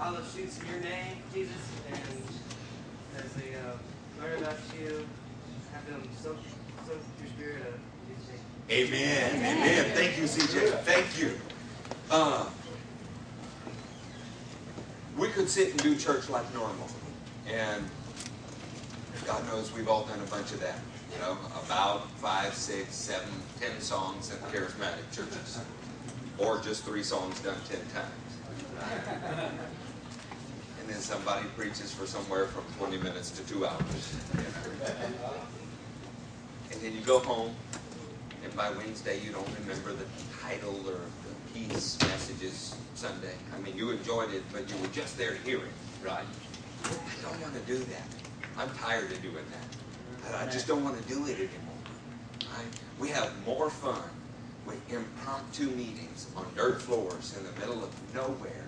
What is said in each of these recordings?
olive shoots in your name, Jesus, and as they uh, learn about you, have them soak, soak your spirit up. Amen. Amen. Thank you, CJ. Thank you. Uh, we could sit and do church like normal, and God knows we've all done a bunch of that. You know, about five, six, seven, ten songs at charismatic churches, or just three songs done ten times. And then somebody preaches for somewhere from 20 minutes to two hours. And then you go home, and by Wednesday you don't remember the title or the peace messages Sunday. I mean, you enjoyed it, but you were just there to hear it, right? I don't want to do that. I'm tired of doing that. I just don't want to do it anymore. Right? We have more fun with impromptu meetings on dirt floors in the middle of nowhere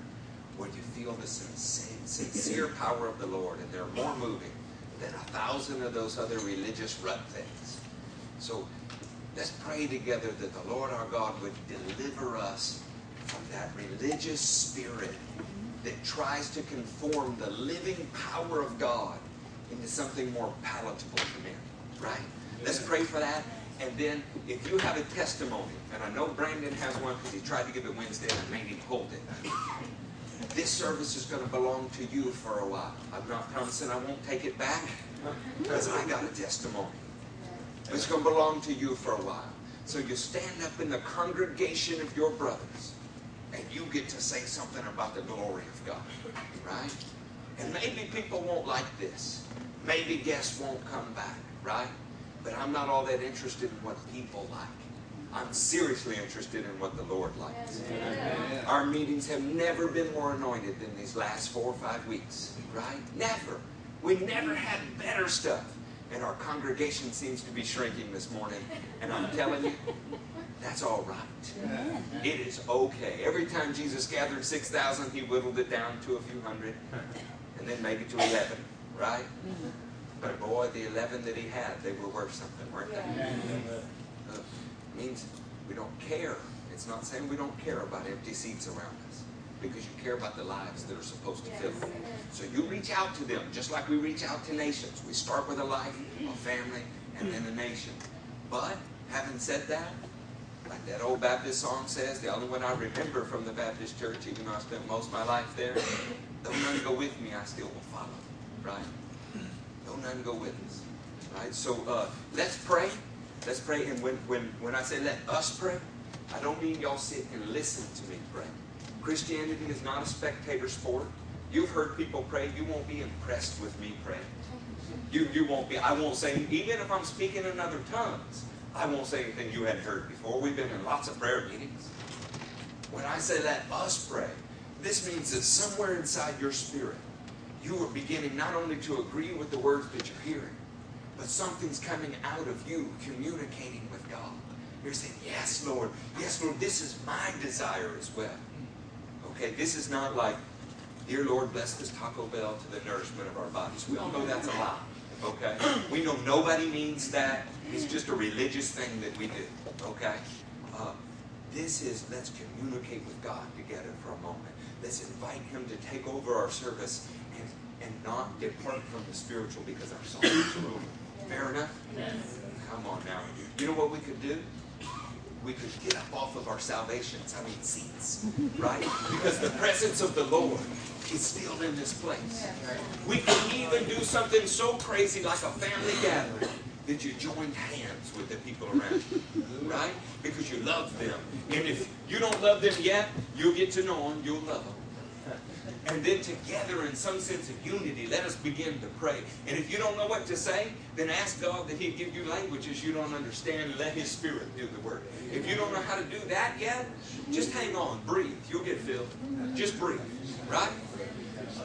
where you feel the sincere power of the Lord and they're more moving than a thousand of those other religious rut things. So let's pray together that the Lord our God would deliver us from that religious spirit that tries to conform the living power of God into something more palatable to men. Right? Let's pray for that. And then, if you have a testimony, and I know Brandon has one because he tried to give it Wednesday and I made him hold it. This service is going to belong to you for a while. I'm not promising I won't take it back because I got a testimony. It's going to belong to you for a while. So you stand up in the congregation of your brothers and you get to say something about the glory of God. Right? And maybe people won't like this. Maybe guests won't come back. Right? But I'm not all that interested in what people like. I'm seriously interested in what the Lord likes. Amen. Our meetings have never been more anointed than these last four or five weeks. Right? Never. We never had better stuff. And our congregation seems to be shrinking this morning. And I'm telling you, that's all right. It is okay. Every time Jesus gathered 6,000, he whittled it down to a few hundred. And then maybe to 11. Right? But boy, the 11 that he had, they were worth something, weren't they? Means we don't care. It's not saying we don't care about empty seats around us because you care about the lives that are supposed to fill them. So you reach out to them just like we reach out to nations. We start with a life, a family, and then a nation. But having said that, like that old Baptist song says, the only one I remember from the Baptist church, even though I spent most of my life there, though none go with me, I still will follow. Right? Though none go with us. Right? So uh, let's pray. Let's pray. And when, when, when I say let us pray, I don't mean y'all sit and listen to me pray. Christianity is not a spectator sport. You've heard people pray. You won't be impressed with me praying. You, you won't be. I won't say, even if I'm speaking in other tongues, I won't say anything you hadn't heard before. We've been in lots of prayer meetings. When I say let us pray, this means that somewhere inside your spirit, you are beginning not only to agree with the words that you're hearing, but something's coming out of you communicating with God. You're saying, Yes, Lord. Yes, Lord, this is my desire as well. Okay, this is not like, Dear Lord, bless this Taco Bell to the nourishment of our bodies. We all know that's a lie. Okay? We know nobody means that. It's just a religious thing that we do. Okay? Uh, this is, let's communicate with God together for a moment. Let's invite Him to take over our service and, and not depart from the spiritual because our soul is ruling. Fair enough? Yes. Come on now. You know what we could do? we could get up off of our salvations, I mean seats, right? Because the presence of the Lord is still in this place. We could even do something so crazy like a family gathering that you joined hands with the people around you, right? Because you love them. And if you don't love them yet, you'll get to know them, you'll love them. And then together, in some sense of unity, let us begin to pray. And if you don't know what to say, then ask God that He'd give you languages you don't understand and let His Spirit do the work. If you don't know how to do that yet, just hang on, breathe. You'll get filled. Just breathe, right?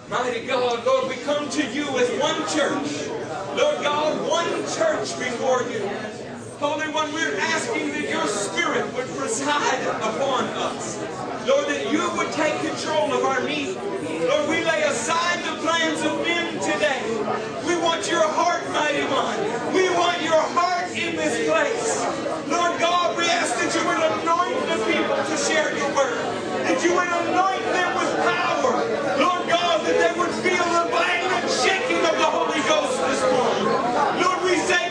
Mighty God, Lord, we come to you as one church. Lord God, one church before you. Holy One, we're asking that your spirit would reside upon us. Lord, that you would take control of our need. Lord, we lay aside the plans of men today. We want your heart, mighty one. We want your heart in this place. Lord God, we ask that you would anoint the people to share your word. That you would anoint them with power. Lord God, that they would feel the violent shaking of the Holy Ghost this morning. Lord, we say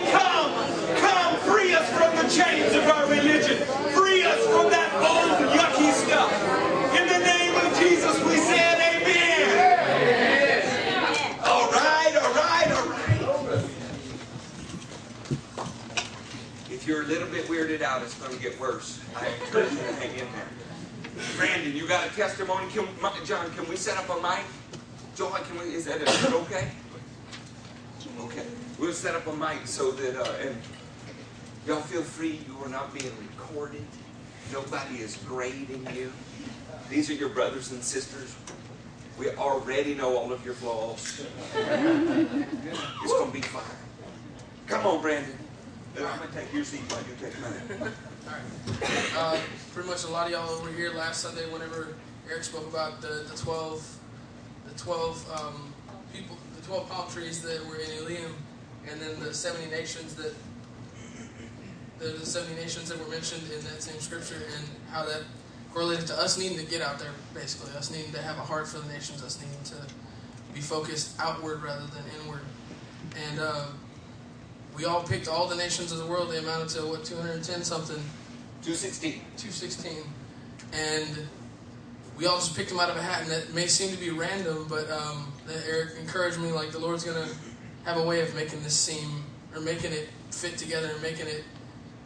chains of our religion. Free us from that old yucky stuff. In the name of Jesus, we said amen. amen. All right, all right, all right. If you're a little bit weirded out, it's going to get worse. I encourage you to hang in there. Brandon, you got a testimony? Can, John, can we set up a mic? John, can we, is that, is that okay? Okay. We'll set up a mic so that, uh, and y'all feel free. You are not being recorded. Nobody is grading you. These are your brothers and sisters. We already know all of your flaws. it's going to be fine. Come on, Brandon. I'm going to take your seat while you take mine. All right. Uh, pretty much a lot of y'all over here last Sunday, whenever Eric spoke about the, the 12, the 12 um, people, the 12 palm trees that were in Elim, and then the 70 nations that the, the 70 nations that were mentioned in that same scripture, and how that correlated to us needing to get out there, basically, us needing to have a heart for the nations, us needing to be focused outward rather than inward. And uh, we all picked all the nations of the world. They amounted to what 210 something. 216. 216. And we all just picked them out of a hat, and that may seem to be random, but um, Eric encouraged me like the Lord's gonna have a way of making this seem or making it fit together and making it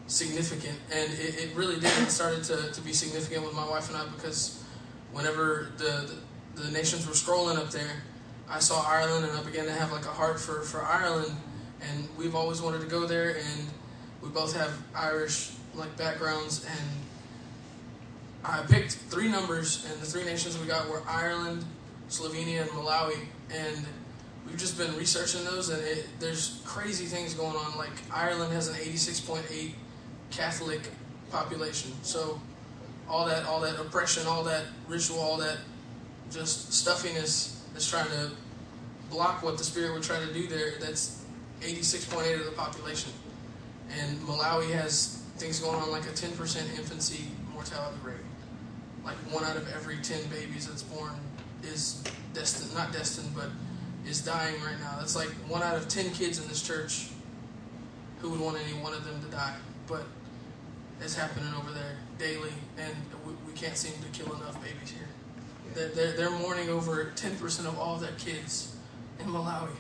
significant. And it, it really did. It started to, to be significant with my wife and I because whenever the, the, the nations were scrolling up there, I saw Ireland and I began to have like a heart for, for Ireland and we've always wanted to go there, and we both have Irish like backgrounds, and I picked three numbers, and the three nations we got were Ireland, Slovenia, and Malawi, and we've just been researching those, and it, there's crazy things going on. Like Ireland has an 86.8 Catholic population, so all that all that oppression, all that ritual, all that just stuffiness is trying to block what the spirit would try to do there. That's 86.8 of the population. And Malawi has things going on like a 10% infancy mortality rate. Like one out of every 10 babies that's born is destined, not destined, but is dying right now. That's like one out of 10 kids in this church who would want any one of them to die. But it's happening over there daily, and we, we can't seem to kill enough babies here. They're, they're, they're mourning over 10% of all their kids in Malawi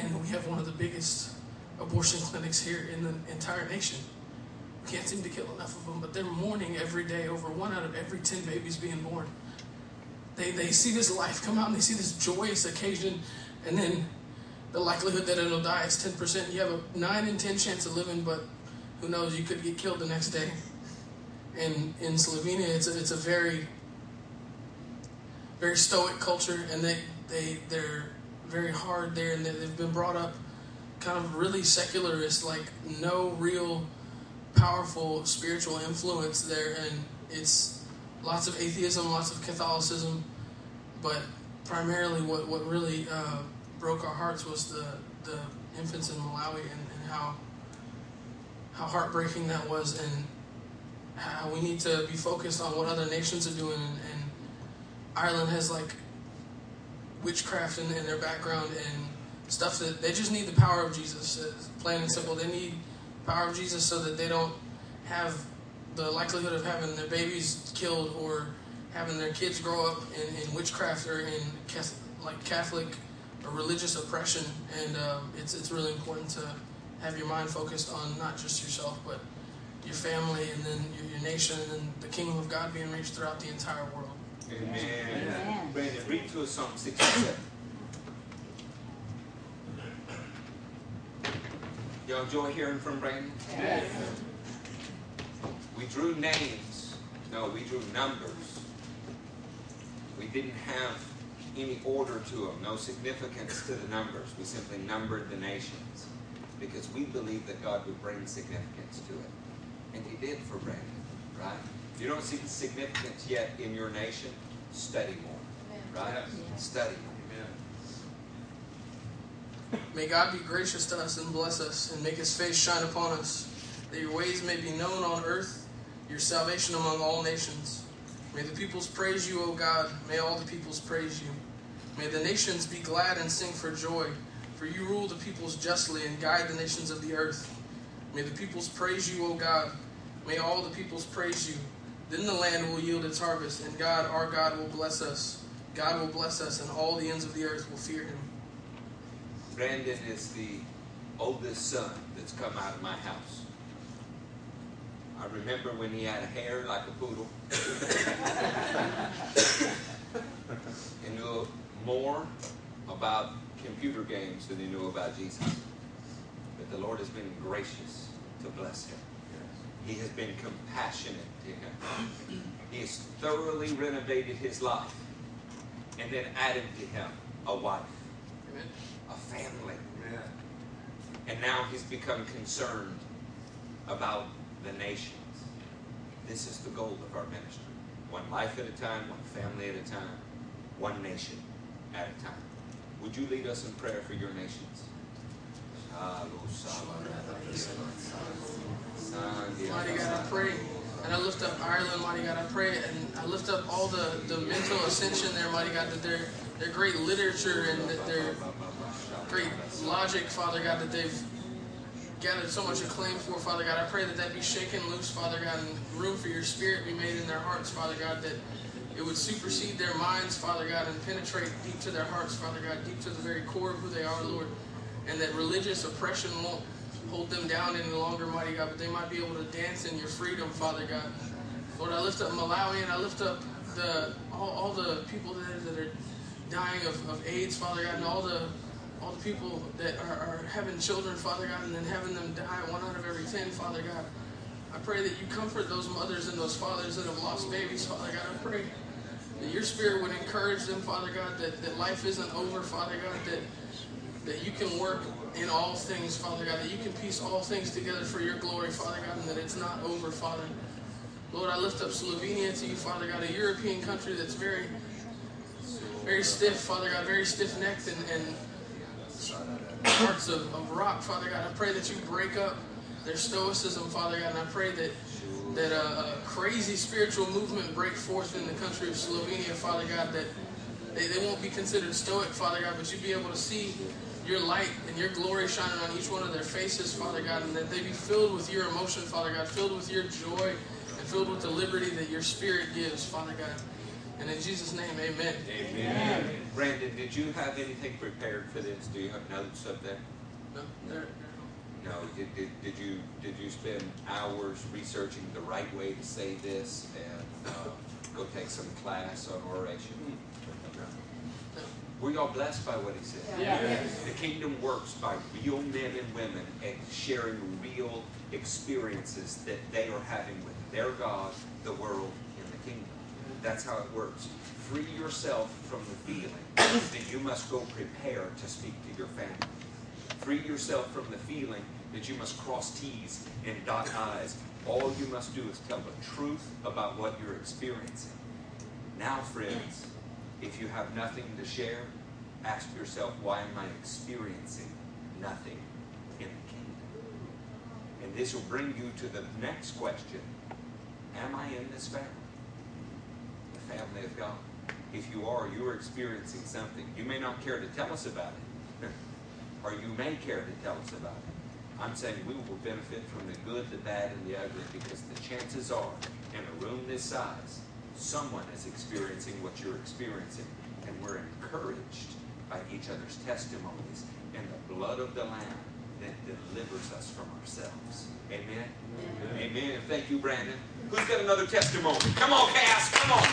and we have one of the biggest abortion clinics here in the entire nation. We can't seem to kill enough of them, but they're mourning every day over one out of every 10 babies being born. They, they see this life come out and they see this joyous occasion, and then the likelihood that it'll die is 10%. You have a 9 in 10 chance of living, but who knows, you could get killed the next day. And in Slovenia, it's a, it's a very, very stoic culture, and they, they, they're very hard there, and they've been brought up kind of really secularist, like no real powerful spiritual influence there, and it's lots of atheism, lots of Catholicism, but primarily what what really uh, broke our hearts was the the infants in Malawi and, and how how heartbreaking that was, and how we need to be focused on what other nations are doing, and, and Ireland has like witchcraft in, in, their background and stuff that they just need the power of Jesus. Plain and simple. They need power of Jesus so that they don't have the likelihood of having their babies killed or having their kids grow up in, in witchcraft or in like Catholic or religious oppression. And um, it's it's really important to have your mind focused on not just yourself but your family and then your, your nation and then the kingdom of God being reached throughout the entire world. Amen. Amen. Brandon, read to us Psalm 67. Y'all enjoy hearing from Brandon? Yes. We drew names. No, we drew numbers. We didn't have any order to them, no significance to the numbers. We simply numbered the nations because we believe that God would bring significance to it. And He did for Brandon, right? you don't see the significance yet in your nation, study more. Right? Yes. Study more. May God be gracious to us and bless us and make his face shine upon us, that your ways may be known on earth, your salvation among all nations. May the peoples praise you, O God. May all the peoples praise you. May the nations be glad and sing for joy, for you rule the peoples justly and guide the nations of the earth. May the peoples praise you, O God. May all the peoples praise you. Then the land will yield its harvest, and God, our God, will bless us. God will bless us, and all the ends of the earth will fear him. Brandon is the oldest son that's come out of my house. I remember when he had a hair like a poodle. and knew more about computer games than he knew about Jesus. But the Lord has been gracious to bless him. He has been compassionate to him. He has thoroughly renovated his life and then added to him a wife, Amen. a family. And now he's become concerned about the nations. This is the goal of our ministry. One life at a time, one family at a time, one nation at a time. Would you lead us in prayer for your nations? Mighty God, I pray. And I lift up Ireland, mighty God, I pray, and I lift up all the, the mental ascension there, mighty God, that their their great literature and that their great logic, Father God, that they've gathered so much acclaim for, Father God. I pray that that be shaken loose, Father God, and room for your spirit be made in their hearts, Father God, that it would supersede their minds, Father God, and penetrate deep to their hearts, Father God, deep to the very core of who they are, Lord. And that religious oppression won't hold them down any longer, mighty God, but they might be able to dance in your freedom, Father God. Lord, I lift up Malawi and I lift up the all, all the people that, that are dying of, of AIDS, Father God, and all the all the people that are, are having children, Father God, and then having them die one out of every ten, Father God. I pray that you comfort those mothers and those fathers that have lost babies, Father God. I pray that your spirit would encourage them, Father God, that, that life isn't over, Father God, that that you can work in all things, Father God, that you can piece all things together for your glory, Father God, and that it's not over, Father. Lord, I lift up Slovenia to you, Father God, a European country that's very, very stiff, Father God, very stiff-necked and, and hearts of, of rock, Father God. I pray that you break up their stoicism, Father God, and I pray that that a, a crazy spiritual movement break forth in the country of Slovenia, Father God, that they, they won't be considered stoic, Father God, but you be able to see your light and your glory shining on each one of their faces, Father God, and that they be filled with your emotion, Father God, filled with your joy, and filled with the liberty that your Spirit gives, Father God. And in Jesus' name, amen. Amen. Brandon, did you have anything prepared for this? Do you have notes up there? No, there- No. Did, did, did you did you spend hours researching the right way to say this and uh, go take some class on oration? no. Were y'all blessed by what he said? Yeah. The kingdom works by real men and women and sharing real experiences that they are having with their God, the world, and the kingdom. That's how it works. Free yourself from the feeling that you must go prepare to speak to your family. Free yourself from the feeling that you must cross T's and dot I's. All you must do is tell the truth about what you're experiencing. Now, friends, if you have nothing to share, ask yourself, why am I experiencing nothing in the kingdom? And this will bring you to the next question Am I in this family? The family of God. If you are, you are experiencing something. You may not care to tell us about it, or you may care to tell us about it. I'm saying we will benefit from the good, the bad, and the ugly because the chances are, in a room this size, someone is experiencing what you're experiencing, and we're encouraged by each other's testimonies and the blood of the Lamb that delivers us from ourselves. Amen? Amen. Amen. Thank you, Brandon. Who's got another testimony? Come on, Cass. Come on.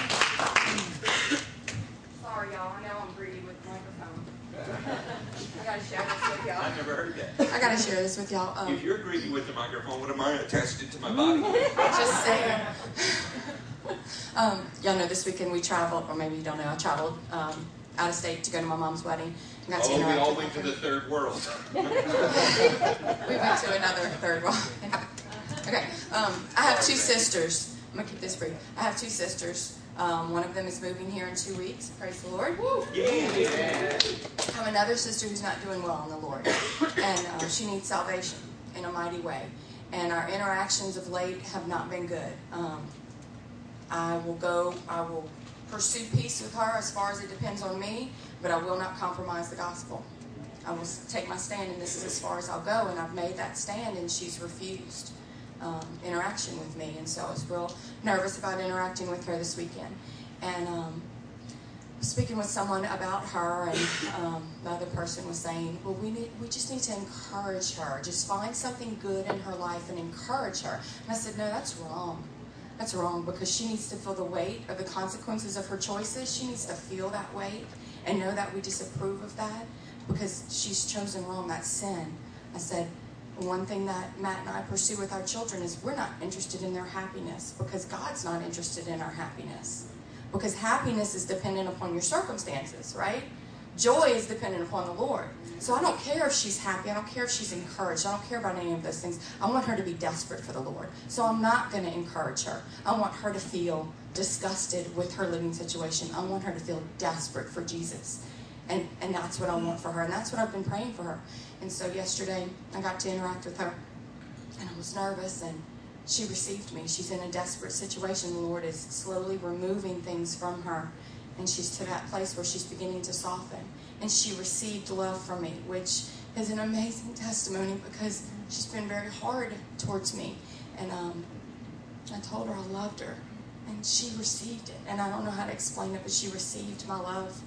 Sorry, y'all. I know I'm greedy with the microphone. I gotta share this with y'all. I've never heard that. I gotta share this with y'all. Um, If you're greedy with the microphone, what am I attached to my body? just saying. um, y'all know this weekend we traveled, or maybe you don't know, I traveled um, out of state to go to my mom's wedding. and got to Oh, we all went to the third world. We went to another third world. okay. Um, I have two sisters. I'm gonna keep this brief. I have two sisters. Um, one of them is moving here in two weeks. Praise the Lord. Yeah. I have another sister who's not doing well in the Lord, and uh, she needs salvation in a mighty way. And our interactions of late have not been good. Um, I will go. I will pursue peace with her as far as it depends on me, but I will not compromise the gospel. I will take my stand, and this is as far as I'll go. And I've made that stand, and she's refused um, interaction with me, and so I was real nervous about interacting with her this weekend. And um, speaking with someone about her, and um, the other person was saying, "Well, we need, we just need to encourage her. Just find something good in her life and encourage her." And I said, "No, that's wrong. That's wrong because she needs to feel the weight of the consequences of her choices. She needs to feel that weight and know that we disapprove of that because she's chosen wrong. That's sin." I said, one thing that Matt and I pursue with our children is we're not interested in their happiness because God's not interested in our happiness. Because happiness is dependent upon your circumstances, right? Joy is dependent upon the Lord. So I don't care if she's happy. I don't care if she's encouraged. I don't care about any of those things. I want her to be desperate for the Lord. So I'm not going to encourage her. I want her to feel disgusted with her living situation. I want her to feel desperate for Jesus. And, and that's what I want for her. And that's what I've been praying for her. And so yesterday, I got to interact with her. And I was nervous. And she received me. She's in a desperate situation. The Lord is slowly removing things from her. And she's to that place where she's beginning to soften. And she received love from me, which is an amazing testimony because she's been very hard towards me. And um, I told her I loved her. And she received it. And I don't know how to explain it, but she received my love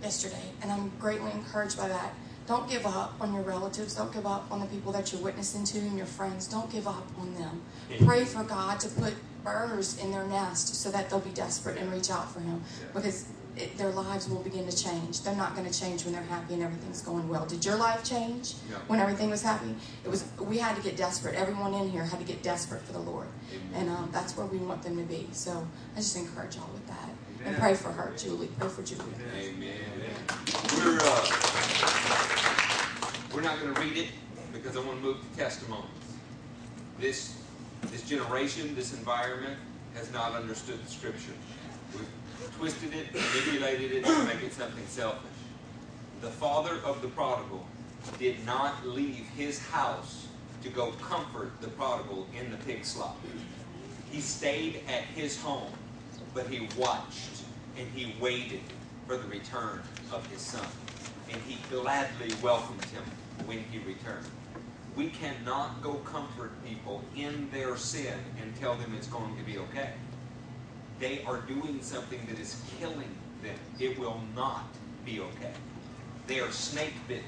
yesterday. And I'm greatly encouraged by that. Don't give up on your relatives. Don't give up on the people that you're witnessing to and your friends. Don't give up on them. Pray for God to put birds in their nest so that they'll be desperate and reach out for Him because it, their lives will begin to change. They're not going to change when they're happy and everything's going well. Did your life change when everything was happy? It was. We had to get desperate. Everyone in here had to get desperate for the Lord, and um, that's where we want them to be. So I just encourage y'all with that. And pray for her, Julie. Pray for Julie. Amen. We're, uh, we're not going to read it because I want to move to testimonies. This, this generation, this environment has not understood the scripture. We've twisted it, manipulated it to make it something selfish. The father of the prodigal did not leave his house to go comfort the prodigal in the pig slop. He stayed at his home, but he watched and he waited for the return of his son. And he gladly welcomed him when he returned. We cannot go comfort people in their sin and tell them it's going to be okay. They are doing something that is killing them. It will not be okay. They are snake bitten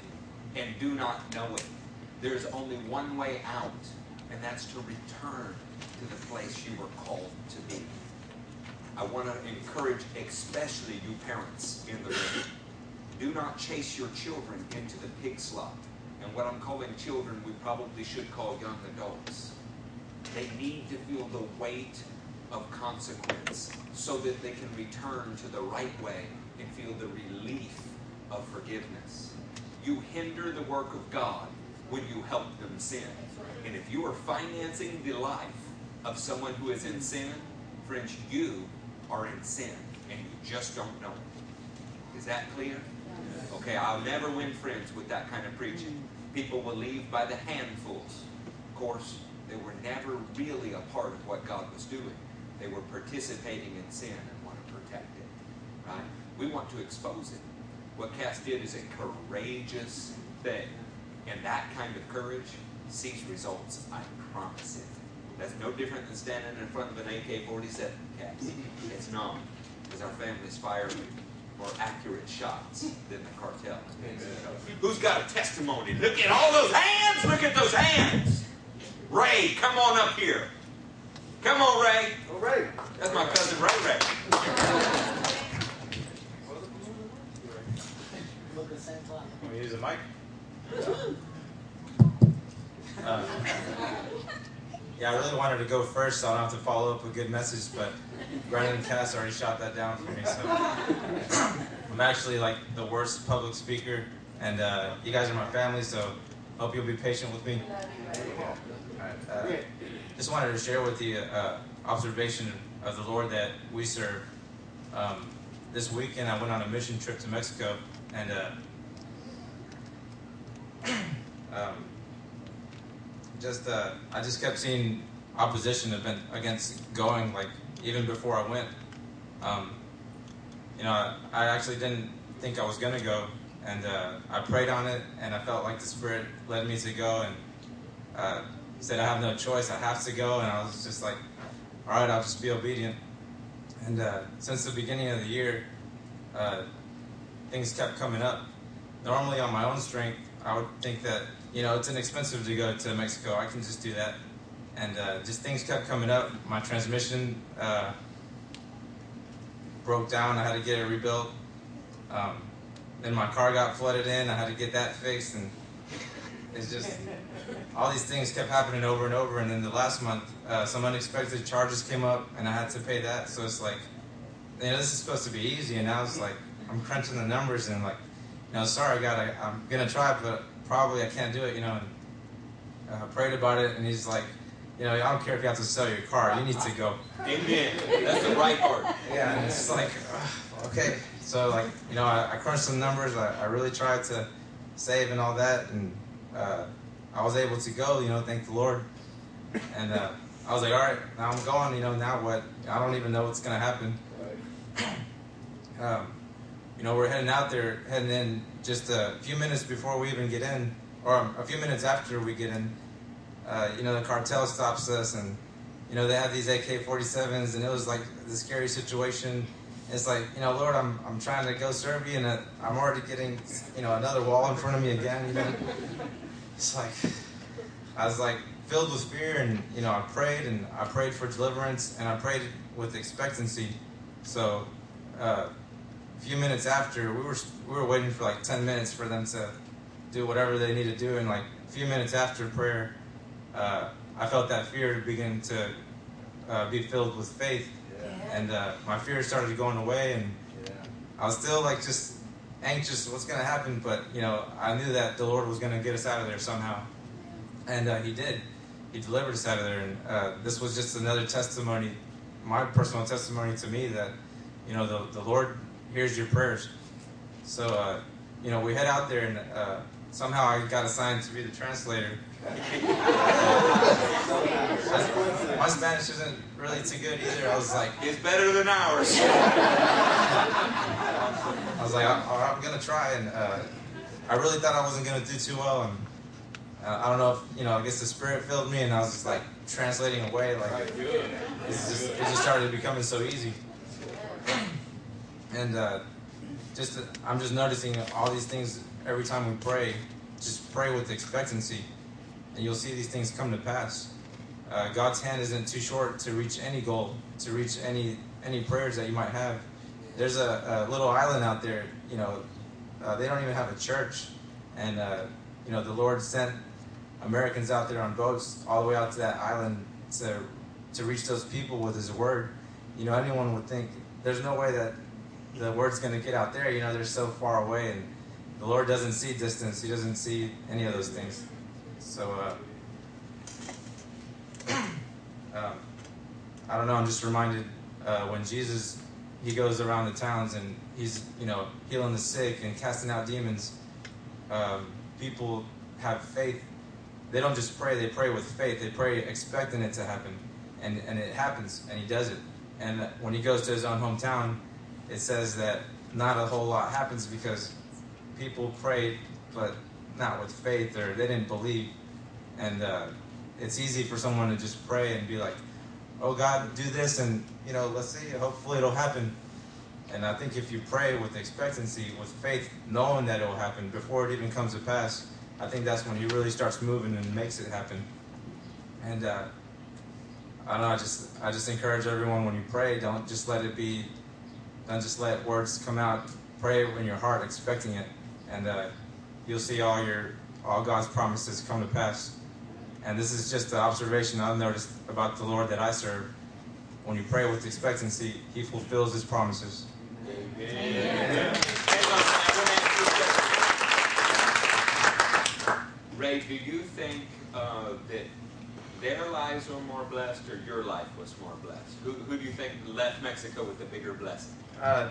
and do not know it. There's only one way out, and that's to return to the place you were called to be. I want to encourage, especially you parents in the room, do not chase your children into the pig slop. And what I'm calling children, we probably should call young adults. They need to feel the weight of consequence so that they can return to the right way and feel the relief of forgiveness. You hinder the work of God when you help them sin. And if you are financing the life of someone who is in sin, friends, you are in sin and you just don't know it. Is that clear? Okay, I'll never win friends with that kind of preaching. People will leave by the handfuls. Of course, they were never really a part of what God was doing. They were participating in sin and want to protect it. Right? We want to expose it. What Cass did is a courageous thing. And that kind of courage sees results, I promise it. That's no different than standing in front of an AK-47, Cass. It's not. Because our families fire more accurate shots than the cartel. Who's got a testimony? Look at all those hands! Look at those hands! Ray, come on up here. Come on, Ray. Oh, Ray. That's my cousin Ray Ray. Look at the same time. Want me to use a mic? Uh, yeah, I really wanted to go first, so I don't have to follow up a good message, but Brandon and Cass already shot that down for me. So I'm actually like the worst public speaker, and uh, you guys are my family, so hope you'll be patient with me. Uh, just wanted to share with you uh, observation of the Lord that we serve. Um, this weekend, I went on a mission trip to Mexico, and uh, um, just uh, I just kept seeing opposition against going. Like even before I went, um, you know, I, I actually didn't think I was gonna go, and uh, I prayed on it, and I felt like the Spirit led me to go, and uh, said I have no choice, I have to go, and I was just like, all right, I'll just be obedient. And uh, since the beginning of the year, uh, things kept coming up. Normally, on my own strength, I would think that you know it's inexpensive to go to Mexico. I can just do that, and uh, just things kept coming up. My transmission uh, broke down. I had to get it rebuilt. Um, then my car got flooded in. I had to get that fixed, and it's just all these things kept happening over and over. And then the last month, uh, some unexpected charges came up, and I had to pay that. So it's like, you know, this is supposed to be easy, and now it's like I'm crunching the numbers and like, you know, sorry, God, I, I'm gonna try, but probably I can't do it. You know, and uh, prayed about it, and He's like, you know, I don't care if you have to sell your car, you need to go. Amen. That's the right part. Yeah, and it's like, uh, okay. So like, you know, I, I crunched some numbers. I, I really tried to save and all that, and uh, I was able to go. You know, thank the Lord. And uh, I was like, all right, now I'm going. You know, now what? I don't even know what's gonna happen. Um, you know, we're heading out there, heading in just a few minutes before we even get in, or a few minutes after we get in. Uh, you know, the cartel stops us, and you know they have these AK-47s, and it was like the scary situation. It's like, you know, Lord, I'm I'm trying to go serve you, and uh, I'm already getting, you know, another wall in front of me again. You know, it's like I was like filled with fear, and you know, I prayed, and I prayed for deliverance, and I prayed with expectancy. So. Uh, few minutes after, we were we were waiting for like ten minutes for them to do whatever they need to do, and like a few minutes after prayer, uh, I felt that fear begin to uh, be filled with faith, and uh, my fear started going away, and I was still like just anxious, what's gonna happen? But you know, I knew that the Lord was gonna get us out of there somehow, and uh, He did. He delivered us out of there, and uh, this was just another testimony, my personal testimony to me that you know the the Lord hears your prayers. So, uh, you know, we head out there, and uh, somehow I got assigned to be the translator. my Spanish isn't really too good either. I was like, It's better than ours. I was like, right, I'm gonna try, and uh, I really thought I wasn't gonna do too well, and uh, I don't know if you know. I guess the Spirit filled me, and I was just like translating away, like it's just, it just started becoming so easy. And uh, just I'm just noticing all these things every time we pray. Just pray with expectancy, and you'll see these things come to pass. Uh, God's hand isn't too short to reach any goal, to reach any any prayers that you might have. There's a, a little island out there, you know, uh, they don't even have a church, and uh, you know the Lord sent Americans out there on boats all the way out to that island to to reach those people with His word. You know, anyone would think there's no way that the word's going to get out there. You know, they're so far away, and the Lord doesn't see distance. He doesn't see any of those things. So, uh, um, I don't know. I'm just reminded uh, when Jesus he goes around the towns and he's you know healing the sick and casting out demons. Um, people have faith. They don't just pray; they pray with faith. They pray expecting it to happen, and and it happens, and he does it. And when he goes to his own hometown, it says that not a whole lot happens because people prayed, but not with faith, or they didn't believe. And uh, it's easy for someone to just pray and be like, "Oh God, do this," and you know, let's see, hopefully it'll happen. And I think if you pray with expectancy, with faith, knowing that it will happen before it even comes to pass, I think that's when He really starts moving and makes it happen. And uh, I don't know. I just I just encourage everyone when you pray, don't just let it be don't just let words come out. Pray in your heart, expecting it, and uh, you'll see all your all God's promises come to pass. And this is just an observation I've noticed about the Lord that I serve. When you pray with expectancy, He fulfills His promises. Amen. Ray, do you think uh, that their lives were more blessed or your life was more blessed? Who, who do you think left Mexico with the bigger blessing? Uh,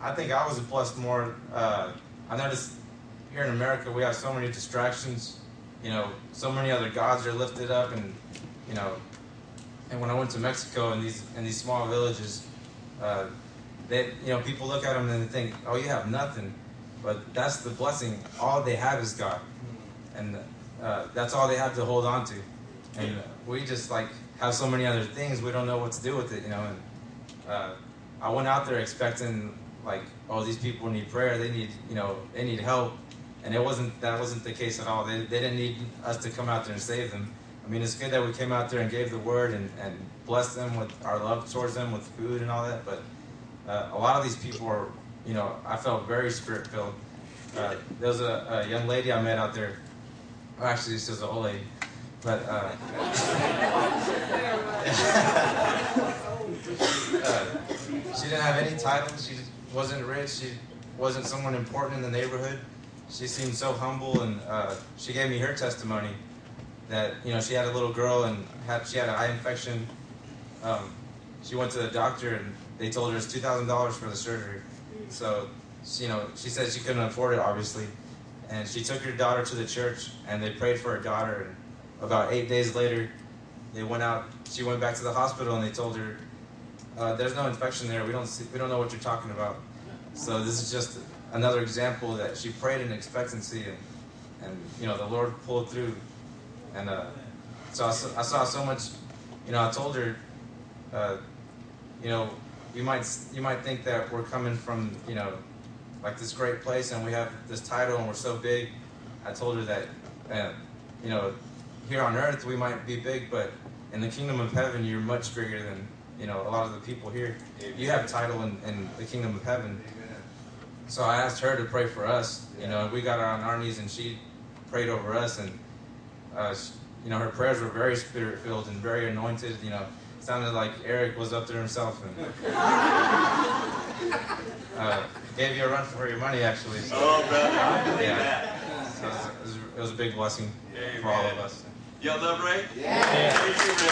I think I was blessed more. Uh, I noticed here in America we have so many distractions. You know, so many other gods are lifted up, and you know, and when I went to Mexico and these in these small villages, uh, you know people look at them and they think, oh, you have nothing, but that's the blessing. All they have is God, and uh, that's all they have to hold on to. And we just like have so many other things we don't know what to do with it, you know. And uh, I went out there expecting like, oh, these people need prayer. They need, you know, they need help. And it wasn't that wasn't the case at all. They, they didn't need us to come out there and save them. I mean, it's good that we came out there and gave the word and, and blessed them with our love towards them with food and all that. But uh, a lot of these people are, you know, I felt very spirit filled. Uh, there was a, a, young lady I met out there. Actually, this is an old lady, but uh, uh, she didn't have any titles. She wasn't rich. She wasn't someone important in the neighborhood. She seemed so humble, and uh, she gave me her testimony that you know she had a little girl and had she had an eye infection. Um, she went to the doctor and they told her it's two thousand dollars for the surgery. So she, you know she said she couldn't afford it obviously, and she took her daughter to the church and they prayed for her daughter. And about eight days later, they went out. She went back to the hospital and they told her, uh, "There's no infection there. We don't see, we don't know what you're talking about." So this is just another example that she prayed in expectancy and and you know the Lord pulled through. And uh, so I saw, I saw so much. You know, I told her, uh, you know, you might you might think that we're coming from you know like this great place and we have this title and we're so big. I told her that, uh, you know, here on earth we might be big, but in the kingdom of heaven you're much bigger than you know a lot of the people here. You have a title in, in the kingdom of heaven. So I asked her to pray for us. You know, we got on our knees and she prayed over us, and uh, you know her prayers were very spirit filled and very anointed. You know, sounded like Eric was up there himself and uh, gave you a run for your money, actually. So, Oh, brother. yeah. So it, was, it, was, it was a big blessing for all of us. Y'all love Ray? Yeah. Thank you,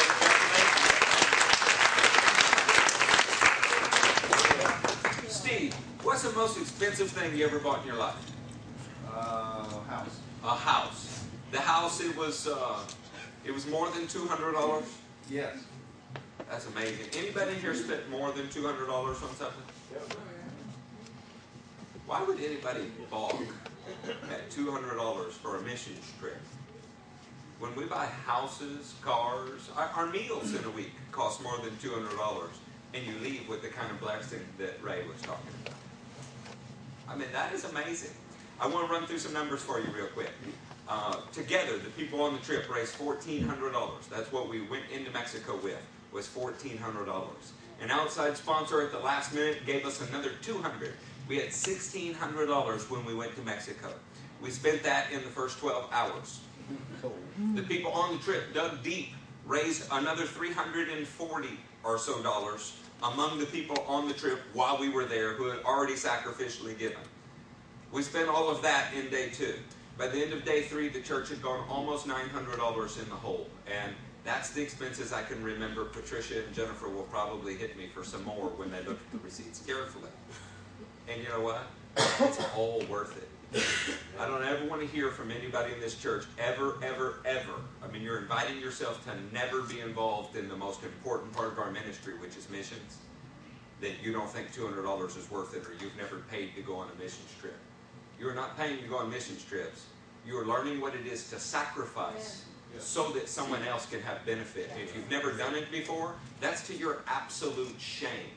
Ray. Steve, what's the most expensive thing you ever bought in your life? Uh, house. A house. The house, it was, uh, it was more than two hundred dollars. Yes. That's amazing. Anybody here spent more than two hundred dollars on something? Why would anybody balk at two hundred dollars for a mission trip? When we buy houses, cars, our, our meals in a week cost more than two hundred dollars, and you leave with the kind of blessing that Ray was talking about. I mean, that is amazing. I want to run through some numbers for you real quick. Uh, together, the people on the trip raised fourteen hundred dollars. That's what we went into Mexico with was fourteen hundred dollars. An outside sponsor at the last minute gave us another two hundred. We had sixteen hundred dollars when we went to Mexico. We spent that in the first twelve hours. The people on the trip dug deep, raised another three hundred and forty or so dollars among the people on the trip while we were there who had already sacrificially given. We spent all of that in day two. By the end of day three, the church had gone almost $900 in the hole. And that's the expenses I can remember. Patricia and Jennifer will probably hit me for some more when they look at the receipts carefully. And you know what? It's all worth it. I don't ever want to hear from anybody in this church, ever, ever, ever. I mean, you're inviting yourself to never be involved in the most important part of our ministry, which is missions, that you don't think $200 is worth it or you've never paid to go on a missions trip. You're not paying to go on missions trips. You're learning what it is to sacrifice so that someone else can have benefit. If you've never done it before, that's to your absolute shame.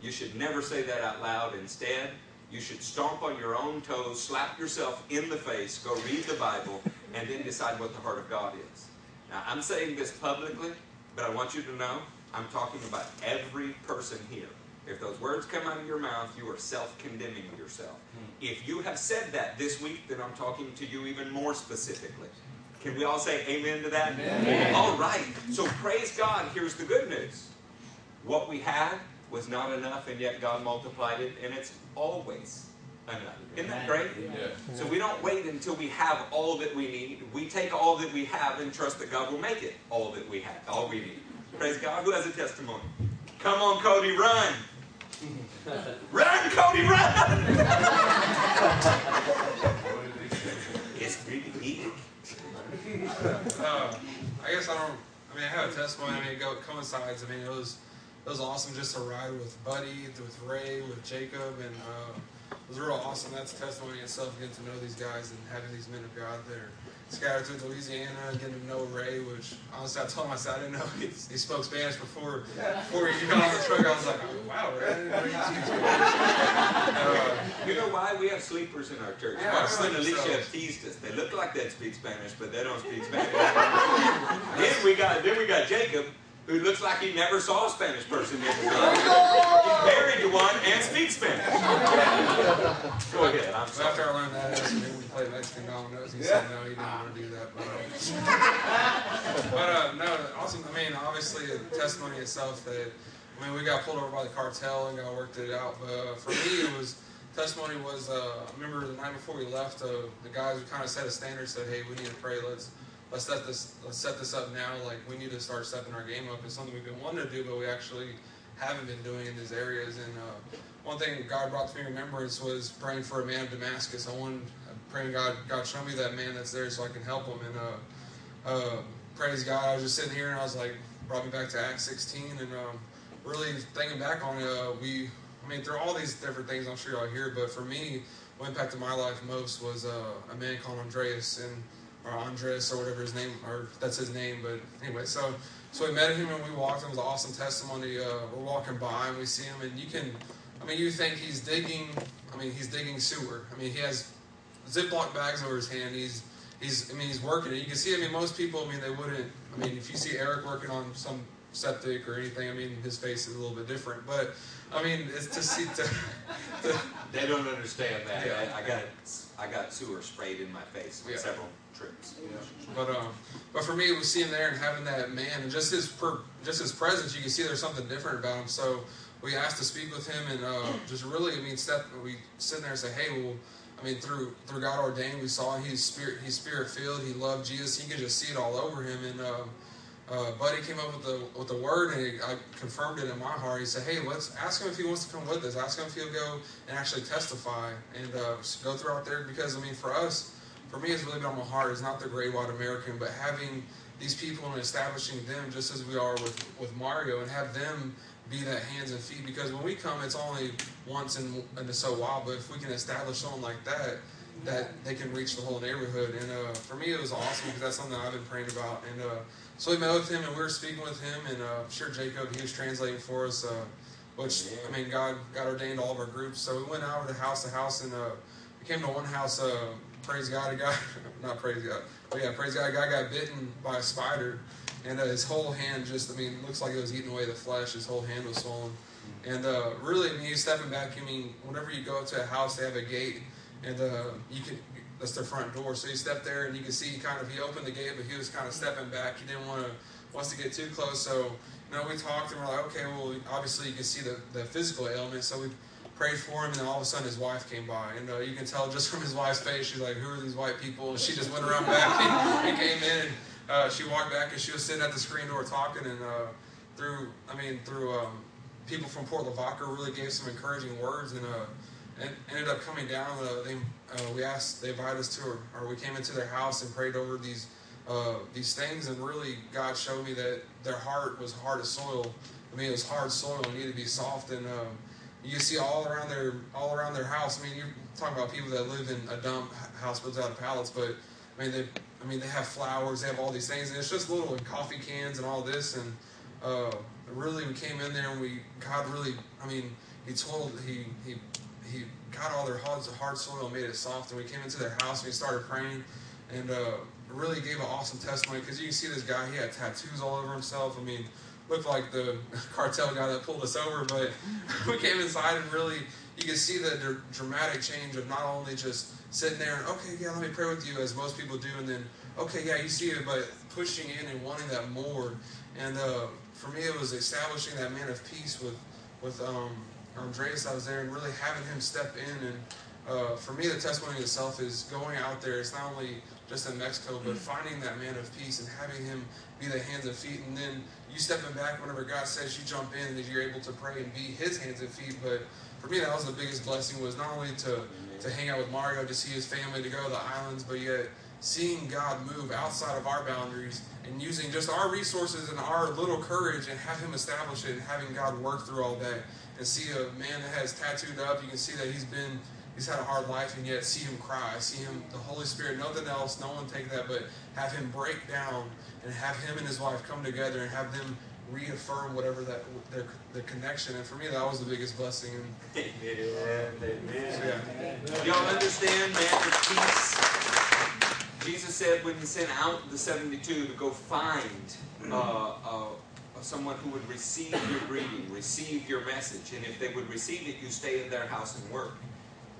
You should never say that out loud. Instead, you should stomp on your own toes, slap yourself in the face, go read the Bible, and then decide what the heart of God is. Now, I'm saying this publicly, but I want you to know I'm talking about every person here. If those words come out of your mouth, you are self condemning yourself. Hmm. If you have said that this week, then I'm talking to you even more specifically. Can we all say amen to that? Amen. All right. So praise God. Here's the good news. What we had was not enough, and yet God multiplied it, and it's always enough. Isn't that great? So we don't wait until we have all that we need. We take all that we have and trust that God will make it all that we have, all we need. Praise God. Who has a testimony? Come on, Cody, run. Run, Cody, run! it's really needed. Uh, I guess I don't. I mean, I have a testimony. I mean, it go, coincides. I mean, it was it was awesome just to ride with Buddy, with Ray, with Jacob, and uh, it was real awesome. That's testimony itself, getting to know these guys and having these men of God that are scattered through Louisiana, getting to know Ray, which honestly I told myself I didn't know he, he spoke Spanish before before he got on the truck. I was like, oh, wow, Ray, I didn't you Uh, You know why? We have sleepers in our church. Yeah, Marcel and. Alicia have teased us. They look like they speak Spanish, but they don't speak Spanish. then we got then we got Jacob, who looks like he never saw a Spanish person in his life. He's married to one and speaks Spanish. Go ahead. I'm So after sorry. I learned that, I asked him if we play Mexican dominoes. He said no, he didn't want to do that. But, uh, but uh, no, awesome. I mean, obviously, the testimony itself that I mean, we got pulled over by the cartel and got worked it out. But uh, for me, it was testimony was. Uh, I remember the night before we left, uh, the guys who kind of set a standard said, "Hey, we need to pray. Let's." Let's set this. Let's set this up now. Like we need to start stepping our game up. It's something we've been wanting to do, but we actually haven't been doing in these areas. And uh, one thing God brought to me remembrance was praying for a man of Damascus. I wanted praying God, God show me that man that's there so I can help him. And uh, uh, praise God, I was just sitting here and I was like, brought me back to Acts 16, and um, really thinking back on it, uh, we, I mean, through all these different things, I'm sure y'all hear, but for me, what impacted my life most was uh, a man called Andreas and or Andres or whatever his name, or that's his name. But anyway, so so we met him and we walked. It was an awesome testimony. Uh, we're walking by and we see him, and you can, I mean, you think he's digging. I mean, he's digging sewer. I mean, he has Ziploc bags over his hand. He's he's. I mean, he's working it. You can see. I mean, most people. I mean, they wouldn't. I mean, if you see Eric working on some septic or anything, I mean, his face is a little bit different. But I mean, it's to see to, to They don't understand that. Yeah. I, I got I got sewer sprayed in my face Yeah. several trips. But um, but for me, it was seeing there and having that man and just his per, just his presence. You can see there's something different about him. So we asked to speak with him and uh, just really, I mean, step. We sit there and say, hey, well, I mean, through through God ordained, we saw he's spirit he's spirit filled. He loved Jesus. He could just see it all over him. And um, uh, Buddy came up with the with the word, and I confirmed it in my heart. He said, "Hey, let's ask him if he wants to come with us. Ask him if he'll go and actually testify and uh, go through out there. Because I mean, for us, for me, it's really been on my heart. It's not the Great White American, but having these people and establishing them, just as we are with with Mario, and have them be that hands and feet. Because when we come, it's only once in in so while. But if we can establish someone like that, that they can reach the whole neighborhood. And uh, for me, it was awesome because that's something I've been praying about. And uh, so we met with him, and we were speaking with him, and uh, sure Jacob he was translating for us. Uh, which I mean, God God ordained all of our groups. So we went out to house to house, and uh, came to one house. Uh, praise God, a guy, not praise God, but yeah, praise God, a guy got bitten by a spider, and uh, his whole hand just, I mean, looks like it was eating away the flesh. His whole hand was swollen, and uh, really, mean, he's stepping back. I mean, whenever you go to a house, they have a gate, and uh, you can. That's their front door. So he stepped there, and you can see kind of he opened the gate, but he was kind of stepping back. He didn't want to wants to get too close. So you know, we talked, and we're like, okay, well, obviously you can see the, the physical ailment. So we prayed for him, and then all of a sudden his wife came by, and uh, you can tell just from his wife's face, she's like, "Who are these white people?" She just went around back and, and came in, and uh, she walked back, and she was sitting at the screen door talking, and uh, through, I mean, through um, people from Port Lavaca really gave some encouraging words, and uh, and ended up coming down. Uh, they uh, we asked, they invited us to, or, we came into their house and prayed over these uh, these things, and really God showed me that their heart was hard as soil. I mean, it was hard soil and needed to be soft, and um, you can see all around their all around their house. I mean, you're talking about people that live in a dump house built out of pallets, but I mean they I mean they have flowers, they have all these things, and it's just little coffee cans and all this, and uh, really we came in there and we God really I mean he told he he he got all their hard, hard soil and made it soft, and we came into their house and we started praying, and uh, really gave an awesome testimony because you can see this guy he had tattoos all over himself. I mean looked like the cartel guy that pulled us over, but we came inside and really you could see the dr- dramatic change of not only just sitting there and okay, yeah, let me pray with you as most people do, and then okay, yeah, you see it, but pushing in and wanting that more. And uh, for me, it was establishing that man of peace with with um, Andreas. I was there and really having him step in. And uh, for me, the testimony itself is going out there. It's not only just in Mexico, but finding that man of peace and having him be the hands and feet, and then you stepping back whenever God says you jump in, that you're able to pray and be His hands and feet. But for me, that was the biggest blessing was not only to to hang out with Mario, to see his family, to go to the islands, but yet seeing God move outside of our boundaries and using just our resources and our little courage and have Him establish it and having God work through all that and see a man that has tattooed up. You can see that he's been he's had a hard life, and yet see him cry, see him, the Holy Spirit, nothing else, no one take that, but have him break down and have him and his wife come together and have them reaffirm whatever that their the connection. And for me, that was the biggest blessing. And Amen. so, yeah. Y'all understand, man, the peace. Jesus said when he sent out the 72 to go find uh, uh, someone who would receive your greeting, receive your message, and if they would receive it, you stay in their house and work.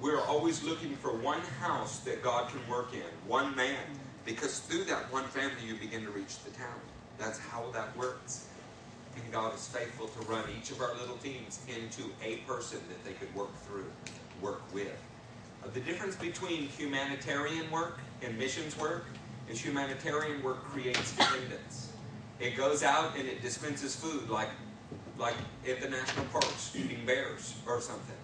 We're always looking for one house that God can work in, one man, because through that one family you begin to reach the town. That's how that works. And God is faithful to run each of our little teams into a person that they could work through, work with. Uh, the difference between humanitarian work and missions work is humanitarian work creates dependence. It goes out and it dispenses food like like at the national parks, feeding bears or something.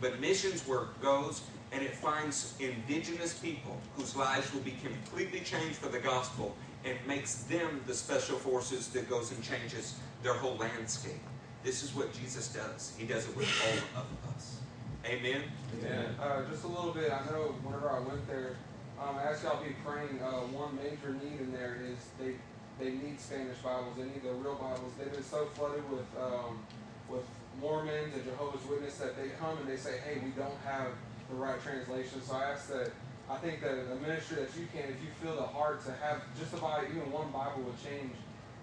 But missions work goes and it finds indigenous people whose lives will be completely changed for the gospel and makes them the special forces that goes and changes their whole landscape. This is what Jesus does. He does it with all of us. Amen. Yeah. Uh, just a little bit. I know whenever I went there, um, I asked y'all to be praying. Uh, one major need in there is they they need Spanish Bibles. They need the real Bibles. They've been so flooded with um, with Mormons and Jehovah's Witnesses that they come and they say, "Hey, we don't have the right translation." So I ask that. I think that a ministry that you can, if you feel the heart to have just about even one Bible would change,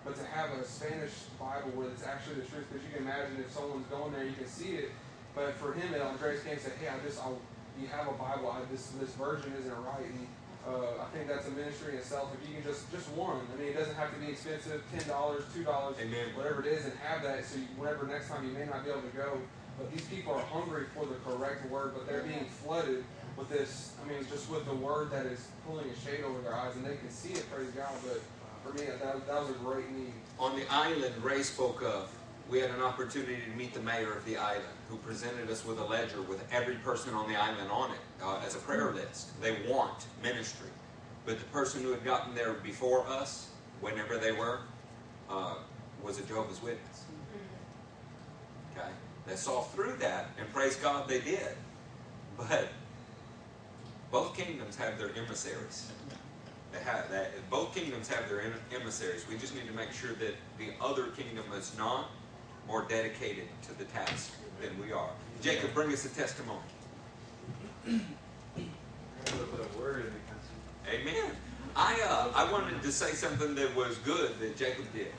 but to have a Spanish Bible where it's actually the truth, because you can imagine if someone's going there, you can see it, but for him, Andres came and said, "Hey, I just, I, you have a Bible. I, this this version isn't right." And uh, I think that's a ministry in itself. If you can just just one, I mean, it doesn't have to be expensive, ten dollars, two dollars, whatever it is, and have that. So you, whenever next time you may not be able to go, but these people are hungry for the correct word, but they're being flooded with this. I mean, just with the word that is pulling a shade over their eyes, and they can see it. Praise God. But for me, that, that was a great need. On the island Ray spoke of, we had an opportunity to meet the mayor of the island who presented us with a ledger with every person on the island on it uh, as a prayer list. They want ministry. But the person who had gotten there before us, whenever they were, uh, was a Jehovah's Witness. They saw through that, and praise God they did. But both kingdoms have their emissaries. They have that. Both kingdoms have their emissaries. We just need to make sure that the other kingdom is not more dedicated to the task than we are. Jacob, bring us a testimony. Amen. I uh, I wanted to say something that was good that Jacob did.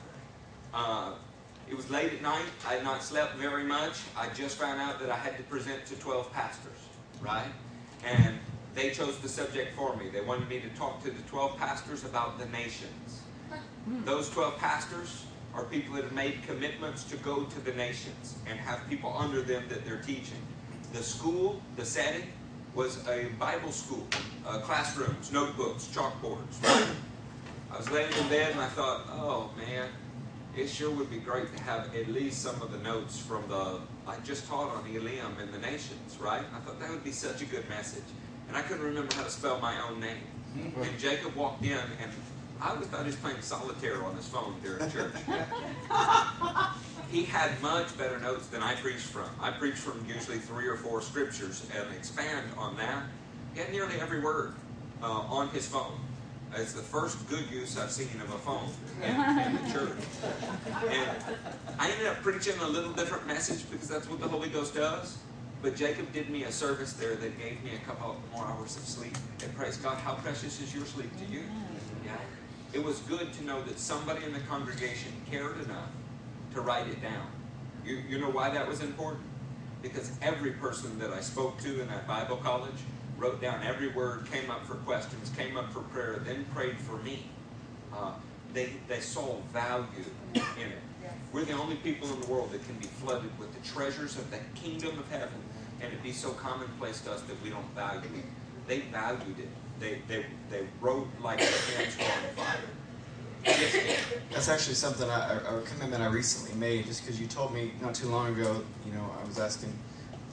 Uh, it was late at night. I had not slept very much. I just found out that I had to present to 12 pastors, right? And they chose the subject for me. They wanted me to talk to the 12 pastors about the nations. Those 12 pastors are people that have made commitments to go to the nations and have people under them that they're teaching. The school, the setting, was a Bible school, uh, classrooms, notebooks, chalkboards. Right? I was laying in bed and I thought, oh man, it sure would be great to have at least some of the notes from the I just taught on Eliam and the nations, right? I thought that would be such a good message, and I couldn't remember how to spell my own name. And Jacob walked in, and I always thought he was playing solitaire on his phone during church. he had much better notes than I preached from. I preach from usually three or four scriptures and expand on that. He had nearly every word uh, on his phone. It's the first good use I've seen of a phone in, in the church. And I ended up preaching a little different message because that's what the Holy Ghost does. But Jacob did me a service there that gave me a couple more hours of sleep. And praise God, how precious is your sleep to you? Yeah. It was good to know that somebody in the congregation cared enough to write it down. You, you know why that was important? Because every person that I spoke to in that Bible college wrote down every word, came up for questions, came up for prayer, then prayed for me. Uh, they, they saw value in it. We're the only people in the world that can be flooded with the treasures of the kingdom of heaven, and it be so commonplace to us that we don't value it. They valued it. They, they, they wrote like their hands were on fire. That's actually something I, a a commitment I recently made. Just because you told me not too long ago, you know, I was asking,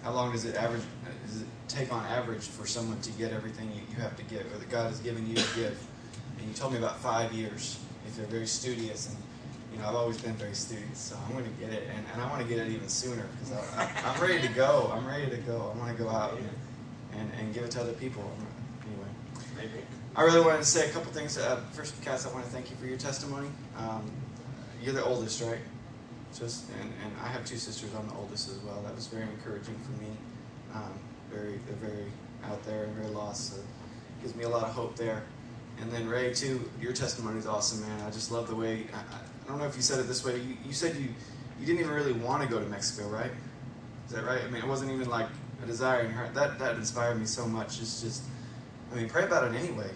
how long does it average? Does it take on average for someone to get everything you, you have to give, or that God has given you to give? And you told me about five years if they're very studious. And you know, I've always been very studious, so I'm going to get it, and, and I want to get it even sooner because I'm ready to go. I'm ready to go. I want to go out and and, and give it to other people. Anyway, I really wanted to say a couple things. Uh, first, Cass, I want to thank you for your testimony. Um, you're the oldest, right? Just and, and I have two sisters. I'm the oldest as well. That was very encouraging for me. Um, very they're very out there and very lost. So it gives me a lot of hope there. And then Ray too, your testimony is awesome, man. I just love the way. I, I don't know if you said it this way. You, you said you you didn't even really want to go to Mexico, right? Is that right? I mean, it wasn't even like a desire in heart. That that inspired me so much. It's just, I mean, pray about it anyway.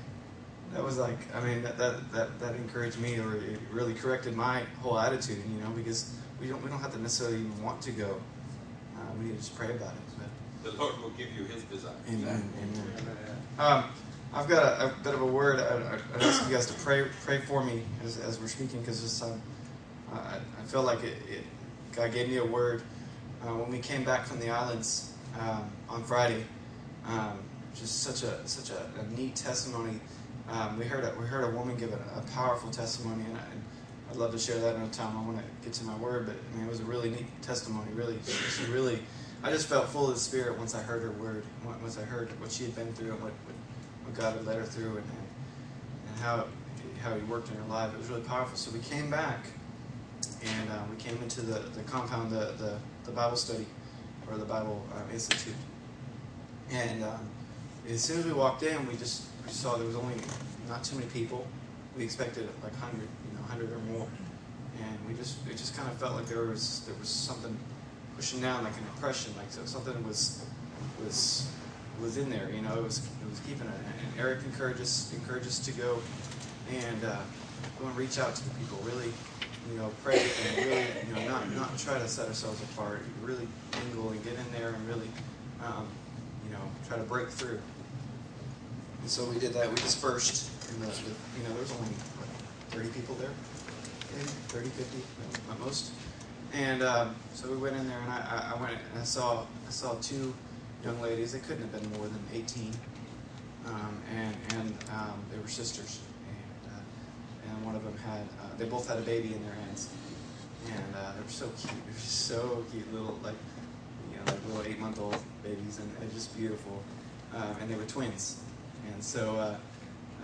That was like, I mean, that that that, that encouraged me, or it really corrected my whole attitude, you know, because we don't we don't have to necessarily even want to go. Uh, we need to just pray about it. But, The Lord will give you his desire. amen. Amen. Um, I've got a, a bit of a word. I, I, I ask you guys to pray pray for me as, as we're speaking because this um, I, I feel like it, it, God gave me a word uh, when we came back from the islands um, on Friday. Um, just such a such a, a neat testimony. Um, we heard a, we heard a woman give a, a powerful testimony, and, I, and I'd love to share that another time. I want to get to my word, but I mean, it was a really neat testimony. Really, she, really, I just felt full of the Spirit once I heard her word, once I heard what she had been through and what, what, God had led her through, and, and, how how He worked in her life. It was really powerful. So we came back, and uh, we came into the, the compound, the, the, the Bible study, or the Bible um, Institute. And um, as soon as we walked in, we just we saw there was only not too many people. We expected like hundred, you hundred or more, and we just it just kind of felt like there was there was something pushing down, like an oppression, like so something was was was in there. You know, it was it was keeping it. And Eric encouraged us to go and uh, go and reach out to the people. Really, you know, pray and really, you know, not not try to set ourselves apart. Really mingle and get in there and really, um, you know, try to break through. And so we did that. We dispersed. And the, the, you know, there was only 30 people there, maybe 30, 50 at most. And um, so we went in there, and I, I went and I saw I saw two young ladies. They couldn't have been more than 18, um, and and um, they were sisters. And uh, and one of them had uh, they both had a baby in their hands, and uh, they were so cute. They were so cute, little like you know like little eight month old babies, and just beautiful. Um, and they were twins. And so uh,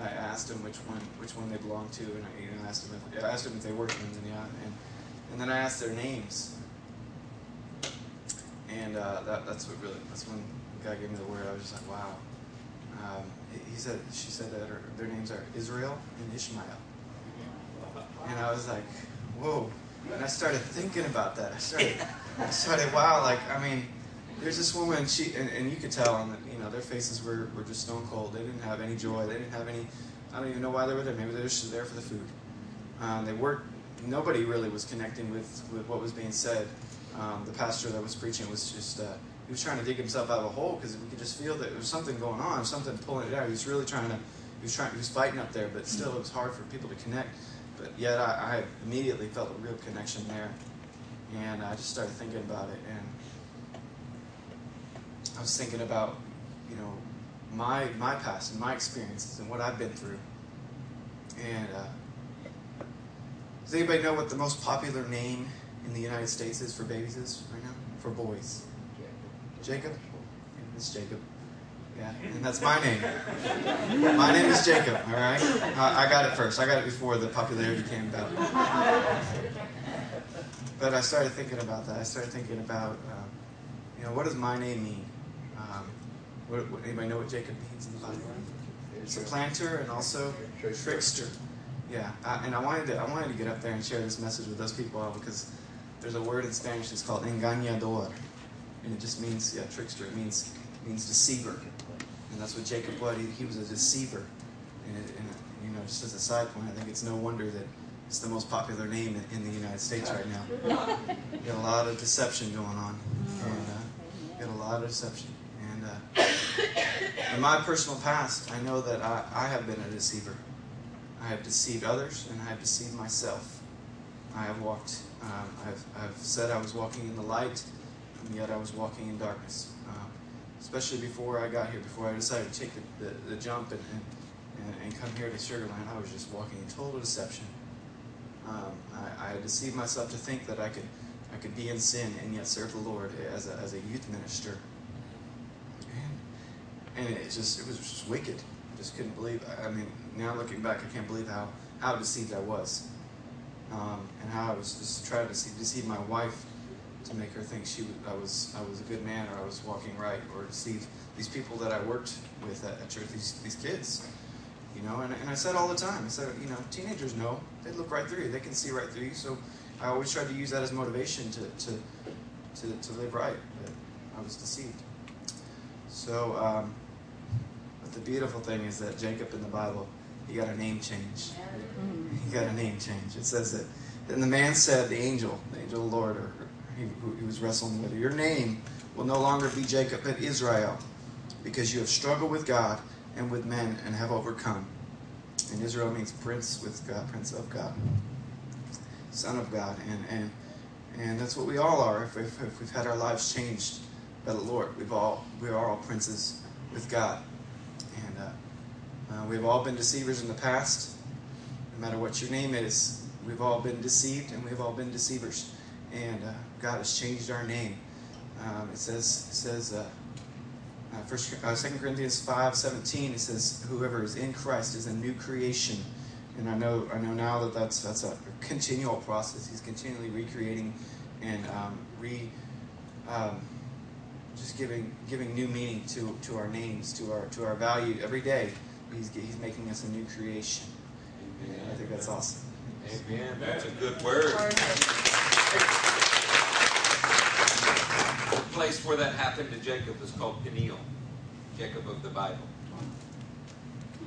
I asked them which one which one they belonged to, and I asked them if I asked if they twins, and yeah, and and then I asked their names, and uh, that that's what really that's when the guy gave me the word. I was just like, wow. Um, he said she said that her, their names are Israel and Ishmael, and I was like, whoa. And I started thinking about that. I started I started wow, like I mean there's this woman she and, and you could tell on the know their faces were, were just stone cold. They didn't have any joy. They didn't have any i don't even know why they were there. Maybe they were just there for the food. Um, they weren't nobody really was connecting with, with what was being said. Um, the pastor that was preaching was just uh, he was trying to dig himself out of a hole because we could just feel that there was something going on something pulling it out. He was really trying to he was trying he was fighting up there but still it was hard for people to connect. But yet i, I immediately felt a real connection there. And i just started thinking about it. And I was thinking about, you know, my my past and my experiences and what I've been through. And uh, does anybody know what the most popular name in the United States is for babies is right now? For boys? Jacob. Yeah, it's Jacob. Yeah, and that's my name. My name is Jacob. All right, I, I got it first. I got it before the popularity came about. But I started thinking about that. I started thinking about, uh, you know, what does my name mean? Um, what, what, anybody know what Jacob means in the Bible? a Supplanter and also trickster. Yeah, and I wanted to I wanted to get up there and share this message with those people because there's a word in Spanish that's called engañador, and it just means yeah trickster. It means it means deceiver, and that's what Jacob was. He, he was a deceiver, and, it, and you know just as a side point, I think it's no wonder that it's the most popular name in, in the United States right now. You got a lot of deception going on, and uh, got a lot of deception. Uh, in my personal past, I know that I, I have been a deceiver. I have deceived others, and I have deceived myself. I have walked. Um, I've, I've said I was walking in the light, and yet I was walking in darkness. Um, especially before I got here, before I decided to take the, the, the jump and, and, and come here to Sugarland, I was just walking in total deception. Um, I, I deceived myself to think that I could, I could be in sin and yet serve the Lord as a, as a youth minister. And it just it was just wicked. I just couldn't believe. I mean, now looking back, I can't believe how how deceived I was, um, and how I was just trying to deceive, deceive my wife to make her think she I was I was a good man or I was walking right, or deceive these people that I worked with at, at church, these these kids. You know, and, and I said all the time, I said, you know, teenagers know. They look right through you. They can see right through you. So I always tried to use that as motivation to, to, to, to live right. But I was deceived. So, um, but the beautiful thing is that Jacob in the Bible, he got a name change. Mm-hmm. He got a name change. It says that, then the man said, the angel, the angel of the Lord, or he, who he was wrestling with, your name will no longer be Jacob, but Israel, because you have struggled with God and with men and have overcome. And Israel means prince with God, prince of God, son of God, and and and that's what we all are. If, if, if we've had our lives changed by the Lord, we've all we are all princes with God, uh, we've all been deceivers in the past. No matter what your name is, we've all been deceived, and we've all been deceivers. And uh, God has changed our name. Um, it says it says. Uh, uh, First, uh, 2 Corinthians 5, 17, it says, whoever is in Christ is a new creation. And I know, I know now that that's, that's a continual process. He's continually recreating and um, re, um, just giving, giving new meaning to, to our names, to our, to our value every day. He's, he's making us a new creation. Amen. I think that's awesome. Amen. That's a good word. The place where that happened to Jacob is called Peniel, Jacob of the Bible.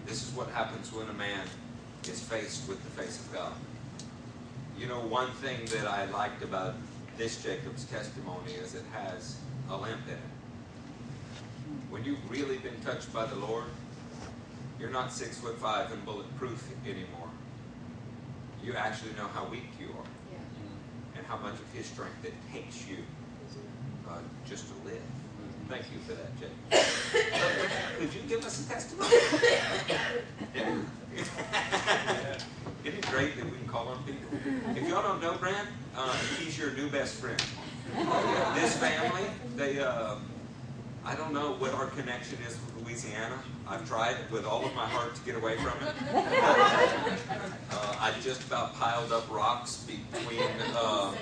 This is what happens when a man is faced with the face of God. You know, one thing that I liked about this Jacob's testimony is it has a limp in it. When you've really been touched by the Lord, you're not six foot five and bulletproof anymore. You actually know how weak you are and how much of His strength it takes you uh, just to live. Thank you for that, Jake. Could you give us a testimony? Isn't it great that we can call on people? If y'all don't know Brent, uh, he's your new best friend. This family, they, uh, I don't know what our connection is with Louisiana. I've tried with all of my heart to get away from it. Uh, I just about piled up rocks between uh,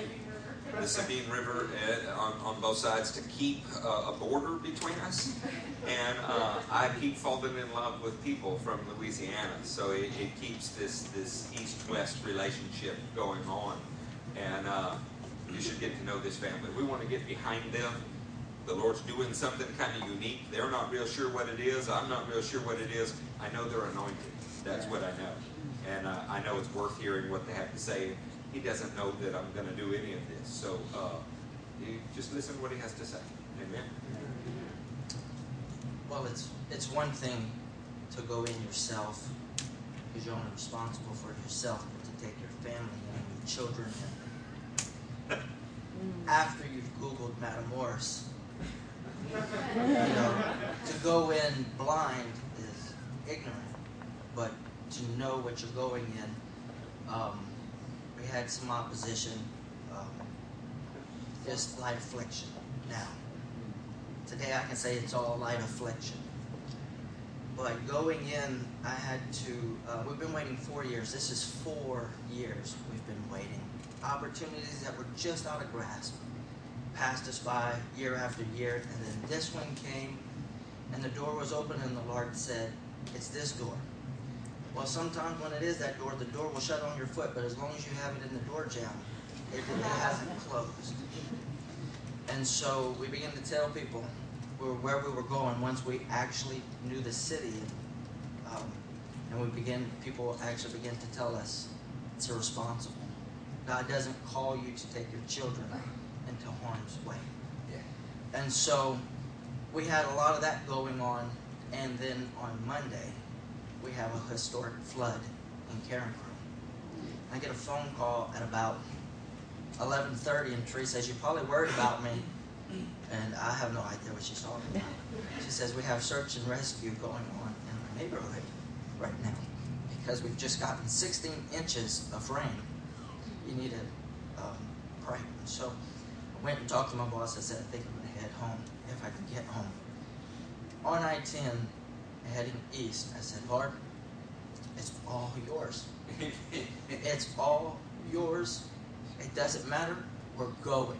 the Sabine River uh, on, on both sides to keep uh, a border between us. And uh, I keep falling in love with people from Louisiana, so it, it keeps this, this east-west relationship going on. And uh, you should get to know this family. We want to get behind them. The Lord's doing something kind of unique. They're not real sure what it is. I'm not real sure what it is. I know they're anointed. That's what I know. And uh, I know it's worth hearing what they have to say. He doesn't know that I'm going to do any of this. So uh, you just listen to what he has to say. Amen. Well, it's it's one thing to go in yourself because you're only responsible for yourself, but to take your family and your children and after you've Googled Matamoros, you know, to go in blind is ignorant, but to know what you're going in, um, we had some opposition, um, just light affliction now. Today I can say it's all light affliction. But going in, I had to, uh, we've been waiting four years. This is four years we've been waiting. Opportunities that were just out of grasp passed us by year after year. And then this one came, and the door was open, and the Lord said, It's this door. Well, sometimes when it is that door, the door will shut on your foot, but as long as you have it in the door jam, it, it hasn't closed. And so we began to tell people where we were going once we actually knew the city. Um, and we began, people actually began to tell us it's irresponsible. God doesn't call you to take your children into harm's way. Yeah. And so we had a lot of that going on. And then on Monday, we have a historic flood in Carencro. I get a phone call at about 11.30 and Teresa says, you're probably worried about me. And I have no idea what she's talking about. She says, we have search and rescue going on in our neighborhood right now because we've just gotten 16 inches of rain. You need to um, pray. So went and talked to my boss. I said, I think I'm going to head home if I can get home. on I 10 heading east. I said, Lord, it's all yours. it's all yours. It doesn't matter. We're going.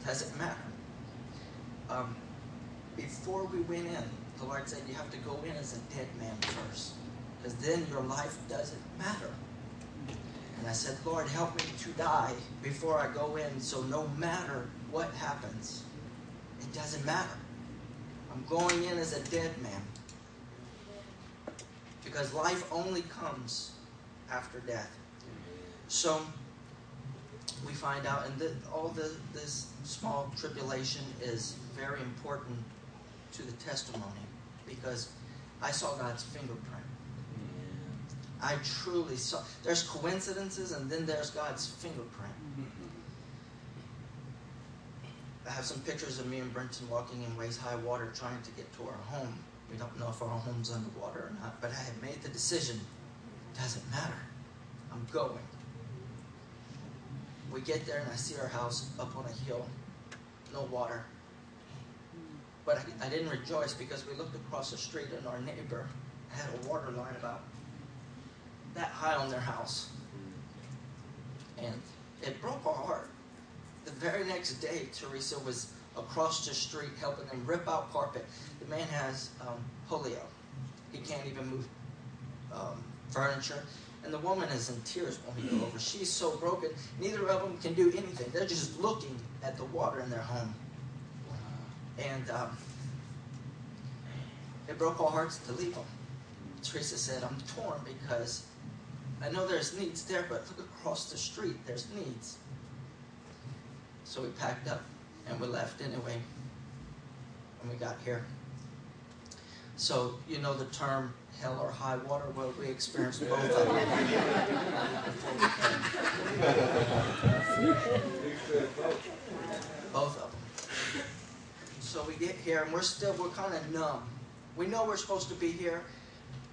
It doesn't matter. Um, before we went in, the Lord said you have to go in as a dead man first. Because then your life doesn't matter. And I said, Lord, help me to die before I go in so no matter what happens, it doesn't matter. I'm going in as a dead man. Because life only comes after death. So we find out, and the, all the, this small tribulation is very important to the testimony because I saw God's fingerprint. I truly saw. There's coincidences, and then there's God's fingerprint. I have some pictures of me and Brenton walking in waist high water trying to get to our home. We don't know if our home's underwater or not, but I had made the decision. It Doesn't matter. I'm going. We get there and I see our house up on a hill, no water. But I, I didn't rejoice because we looked across the street and our neighbor had a water line about that high on their house. And it broke our heart. The very next day, Teresa was across the street helping them rip out carpet. The man has um, polio. He can't even move um, furniture. And the woman is in tears when we go over. She's so broken. Neither of them can do anything. They're just looking at the water in their home. And um, it broke our hearts to leave them. Teresa said, I'm torn because I know there's needs there, but look across the street, there's needs. So we packed up and we left anyway when we got here. So, you know the term hell or high water? Well, we experienced both of them. both of them. So we get here and we're still, we're kind of numb. We know we're supposed to be here.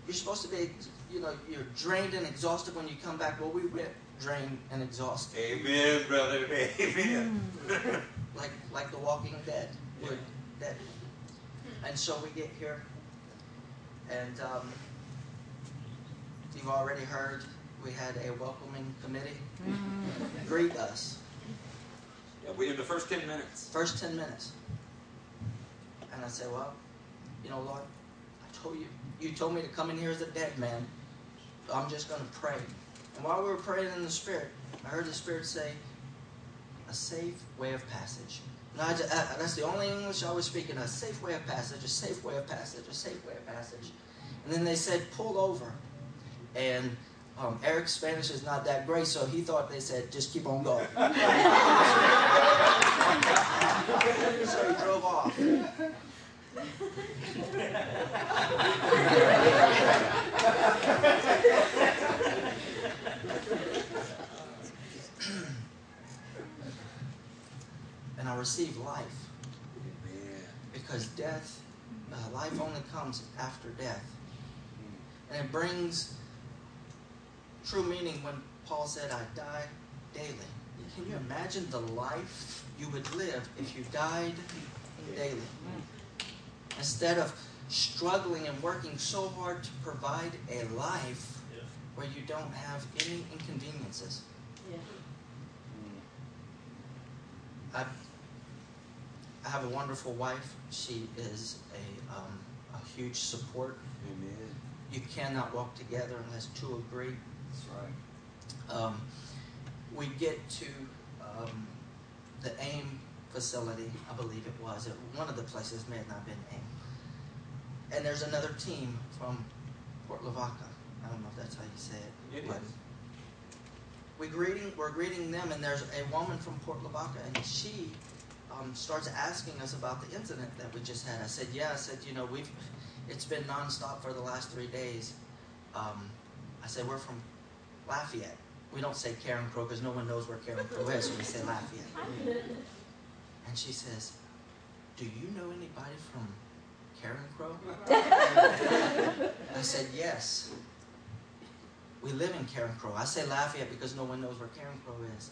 You're supposed to be you know, you're drained and exhausted when you come back. Well, we went drained and exhausted. Amen, brother. Amen. like like the Walking Dead. We're dead. And so we get here, and um, you've already heard we had a welcoming committee mm-hmm. greet us. Yeah, we in the first ten minutes. First ten minutes. And I said, well, you know, Lord, I told you, you told me to come in here as a dead man. I'm just going to pray. And while we were praying in the Spirit, I heard the Spirit say, a safe way of passage. And I just, I, that's the only English I was speaking, a safe way of passage, a safe way of passage, a safe way of passage. And then they said, pull over. And um, Eric's Spanish is not that great, so he thought they said, just keep on going. so he drove off. and I receive life. Because death, uh, life only comes after death. And it brings true meaning when Paul said, I die daily. Can you imagine the life you would live if you died daily? Instead of struggling and working so hard to provide a life where you don't have any inconveniences. Yeah. I, I have a wonderful wife. She is a, um, a huge support. Amen. You cannot walk together unless two agree. That's right. Um, we get to um, the AIM facility, I believe it was. It, one of the places may have not been AIM. And there's another team from Port Lavaca. I don't know if that's how you say it. It but is. We greeting, we're greeting them, and there's a woman from Port Lavaca, and she um, starts asking us about the incident that we just had. I said, "Yeah." I said, "You know, we've it's been nonstop for the last three days." Um, I said, "We're from Lafayette. We don't say Carencro because no one knows where Carencro is, we say Lafayette." And she says, "Do you know anybody from Karen Crow?" I said, "Yes." We live in Carencro. I say Lafayette because no one knows where Carencro is.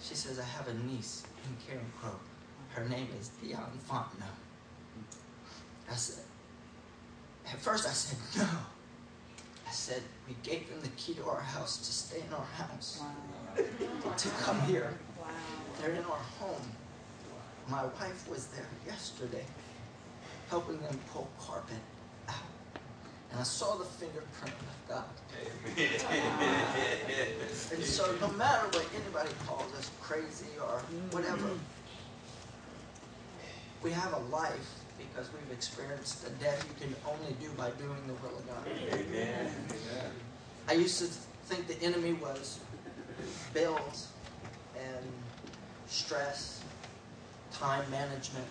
She says, I have a niece in Carencro. Her name is Dion Fontenot. I said, at first I said, no. I said, we gave them the key to our house to stay in our house, wow. to come here. Wow. They're in our home. My wife was there yesterday, helping them pull carpet out. And I saw the fingerprint of God. and so no matter what anybody calls us crazy or whatever, we have a life because we've experienced the death you can only do by doing the will of God. Amen. I used to think the enemy was bills and stress, time management.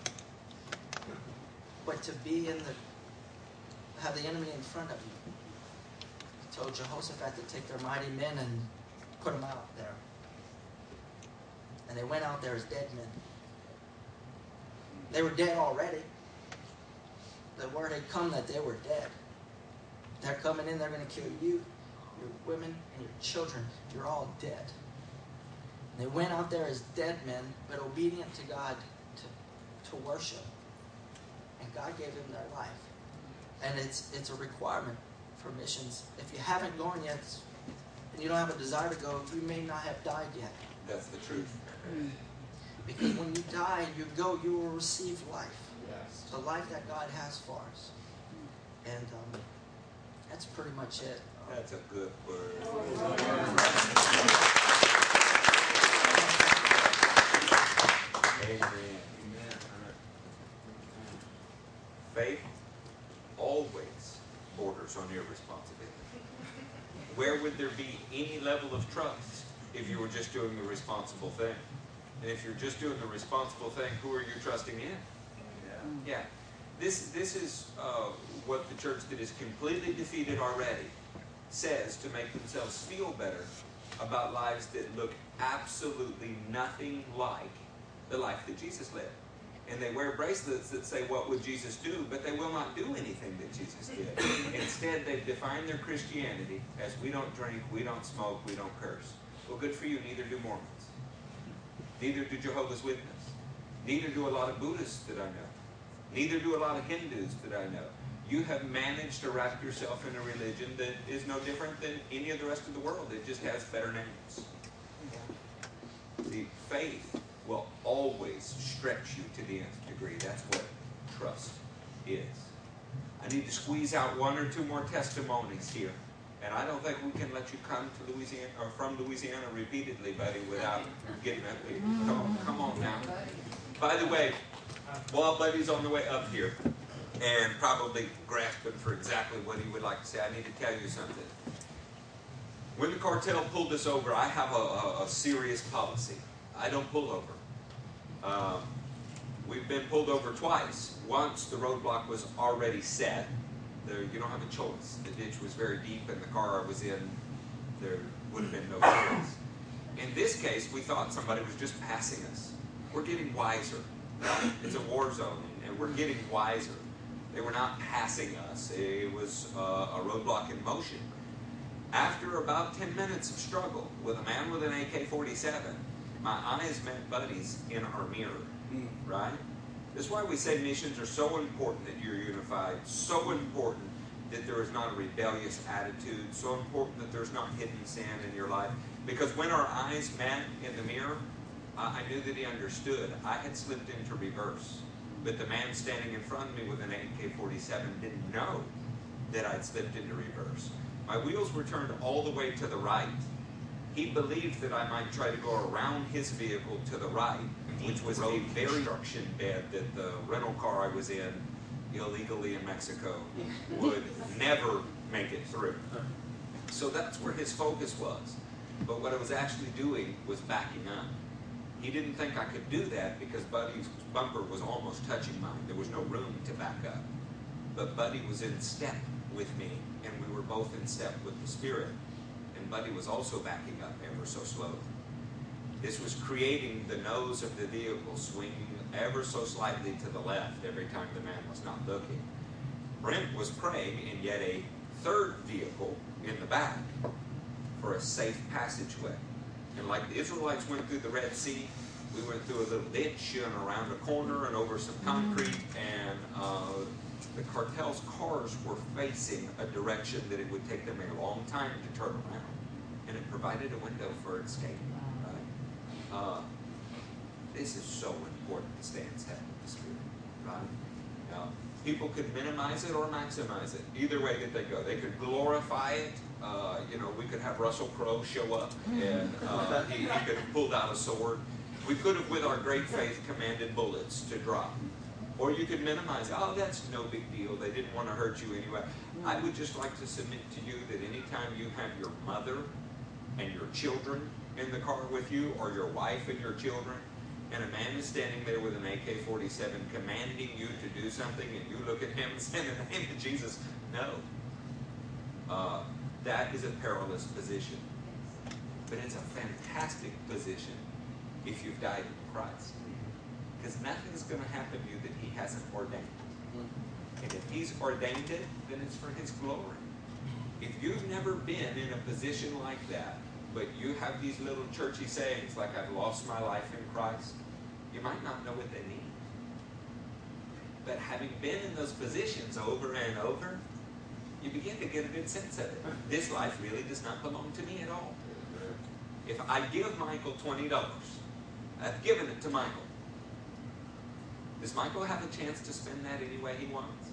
But to be in the have the enemy in front of you. Told Jehoshaphat to take their mighty men and put them out there. And they went out there as dead men. They were dead already. The word had come that they were dead. They're coming in, they're going to kill you, your women, and your children. You're all dead. And they went out there as dead men, but obedient to God to, to worship. And God gave them their life. And it's, it's a requirement for missions. If you haven't gone yet, and you don't have a desire to go, you may not have died yet. That's the truth. Mm. Because when you die and you go, you will receive life. Yes. The life that God has for us. And um, that's pretty much it. That's a good word. Amen. Faith always borders on your responsibility. Where would there be any level of trust if you were just doing the responsible thing? And if you're just doing the responsible thing, who are you trusting in? Yeah. yeah. This, this is uh, what the church that is completely defeated already says to make themselves feel better about lives that look absolutely nothing like the life that Jesus lived. and they wear bracelets that say, What would Jesus do? But they will not do anything that Jesus did. Instead, they've defined their Christianity as we don't drink, we don't smoke, we don't curse. Well, good for you, neither do Mormons. Neither do Jehovah's Witnesses. Neither do a lot of Buddhists that I know. Neither do a lot of Hindus that I know. You have managed to wrap yourself in a religion that is no different than any of the rest of the world. It just has better names. The faith will always stretch you to the nth degree. That's what trust is. I need to squeeze out one or two more testimonies here. And I don't think we can let you come to Louisiana or from Louisiana repeatedly, buddy, without getting up here. Come on, come on now. By the way, while Buddy's on the way up here and probably grasping for exactly what he would like to say, I need to tell you something. When the cartel pulled us over, I have a, a, a serious policy. I don't pull over. Um, we've been pulled over twice. Once the roadblock was already set. There, you don't have a choice. The ditch was very deep, and the car I was in, there would have been no choice. In this case, we thought somebody was just passing us. We're getting wiser. It's a war zone, and we're getting wiser. They were not passing us. It was uh, a roadblock in motion. After about 10 minutes of struggle with a man with an AK-47, my eyes met Buddy's in our mirror, right? That's why we say missions are so important that you're unified, so important that there is not a rebellious attitude, so important that there's not hidden sin in your life. Because when our eyes met in the mirror, I knew that he understood. I had slipped into reverse. But the man standing in front of me with an AK-47 didn't know that I'd slipped into reverse. My wheels were turned all the way to the right he believed that I might try to go around his vehicle to the right, which was a very construction bed that the rental car I was in illegally in Mexico would never make it through. So that's where his focus was. But what I was actually doing was backing up. He didn't think I could do that because Buddy's bumper was almost touching mine. There was no room to back up. But Buddy was in step with me, and we were both in step with the Spirit. And Buddy was also backing up ever so slowly. This was creating the nose of the vehicle swinging ever so slightly to the left every time the man was not looking. Brent was praying in yet a third vehicle in the back for a safe passageway. And like the Israelites went through the Red Sea, we went through a little ditch and around a corner and over some concrete, and uh, the cartel's cars were facing a direction that it would take them a long time to turn around, and it provided a window for escape. Uh, this is so important to stay in step with the Spirit, right? Now, people could minimize it or maximize it. Either way that they go, they could glorify it. Uh, you know, we could have Russell Crowe show up, and uh, he, he could have pulled out a sword. We could have, with our great faith, commanded bullets to drop. Or you could minimize, oh, that's no big deal. They didn't want to hurt you anyway. I would just like to submit to you that anytime you have your mother and your children in the car with you, or your wife and your children, and a man is standing there with an AK 47 commanding you to do something, and you look at him and say, In the name of Jesus, no. Uh, that is a perilous position. But it's a fantastic position if you've died in Christ. Because nothing's going to happen to you that He hasn't ordained. And if He's ordained it, then it's for His glory. If you've never been in a position like that, but you have these little churchy sayings like, I've lost my life in Christ, you might not know what they mean. But having been in those positions over and over, you begin to get a good sense of it. This life really does not belong to me at all. If I give Michael $20, I've given it to Michael. Does Michael have a chance to spend that any way he wants?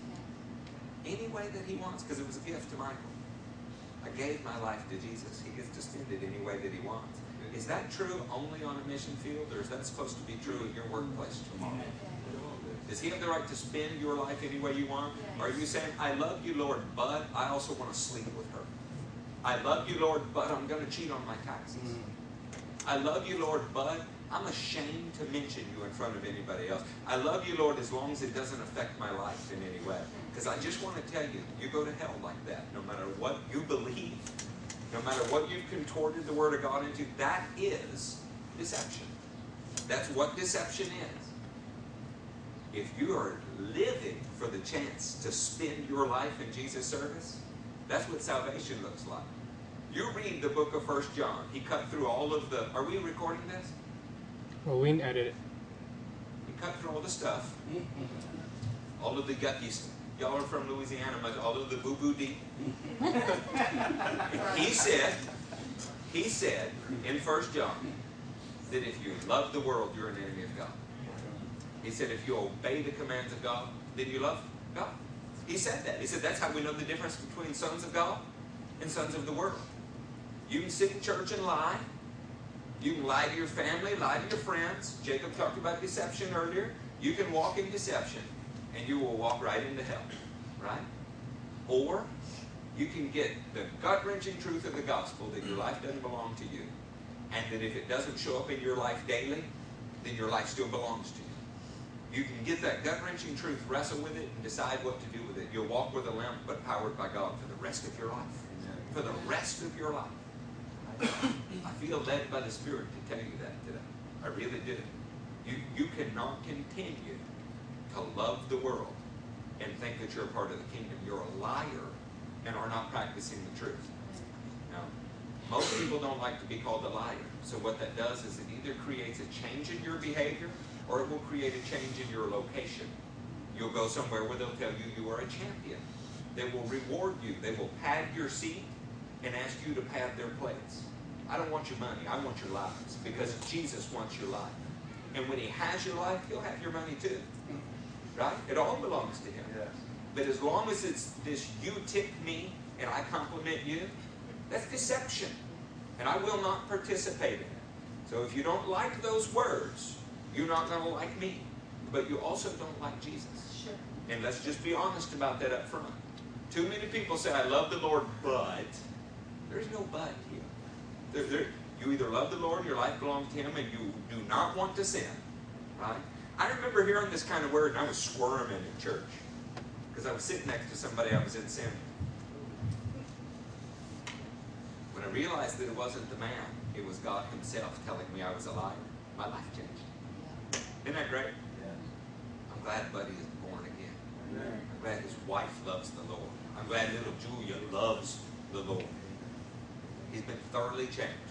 Any way that he wants, because it was a gift to Michael. I gave my life to Jesus. He gets to spend it any way that he wants. Is that true only on a mission field, or is that supposed to be true in your workplace tomorrow? Does he have the right to spend your life any way you want? Or are you saying, I love you, Lord, but I also want to sleep with her? I love you, Lord, but I'm going to cheat on my taxes. Mm. I love you, Lord, but I'm ashamed to mention you in front of anybody else. I love you, Lord, as long as it doesn't affect my life in any way. Because I just want to tell you, you go to hell like that, no matter what you believe, no matter what you've contorted the Word of God into, that is deception. That's what deception is. If you are living for the chance to spend your life in Jesus' service, that's what salvation looks like. You read the book of First John. He cut through all of the. Are we recording this? Well, we can edit it. He cut through all the stuff, all of the yucky stuff. Y'all are from Louisiana, all of the boo boo deep. he said, he said in First John that if you love the world, you're an enemy of God. He said if you obey the commands of God, then you love God. He said that. He said that's how we know the difference between sons of God and sons of the world. You can sit in church and lie. You can lie to your family, lie to your friends. Jacob talked about deception earlier. You can walk in deception and you will walk right into hell. Right? Or you can get the gut wrenching truth of the gospel that your life doesn't belong to you. And that if it doesn't show up in your life daily, then your life still belongs to you. You can get that gut wrenching truth, wrestle with it, and decide what to do with it. You'll walk with a lamp, but powered by God for the rest of your life. For the rest of your life. I feel led by the Spirit to tell you that today. I really do. You, you cannot continue to love the world and think that you're a part of the kingdom. You're a liar and are not practicing the truth. Now, most people don't like to be called a liar. So what that does is it either creates a change in your behavior or it will create a change in your location. You'll go somewhere where they'll tell you you are a champion. They will reward you. They will pad your seat and ask you to pad their plates. I don't want your money. I want your lives because Jesus wants your life. And when he has your life, he'll have your money too. Right? It all belongs to him. Yes. But as long as it's this you tip me and I compliment you, that's deception. And I will not participate in it. So if you don't like those words, you're not going to like me. But you also don't like Jesus. Sure. And let's just be honest about that up front. Too many people say, I love the Lord, but there's no but here. There, there, you either love the Lord, your life belongs to Him, and you do not want to sin. Right? I remember hearing this kind of word, and I was squirming in church because I was sitting next to somebody I was in sin. When I realized that it wasn't the man, it was God Himself telling me I was a liar, my life changed. Isn't that great? I'm glad Buddy is born again. I'm glad his wife loves the Lord. I'm glad little Julia loves the Lord. He's been thoroughly changed.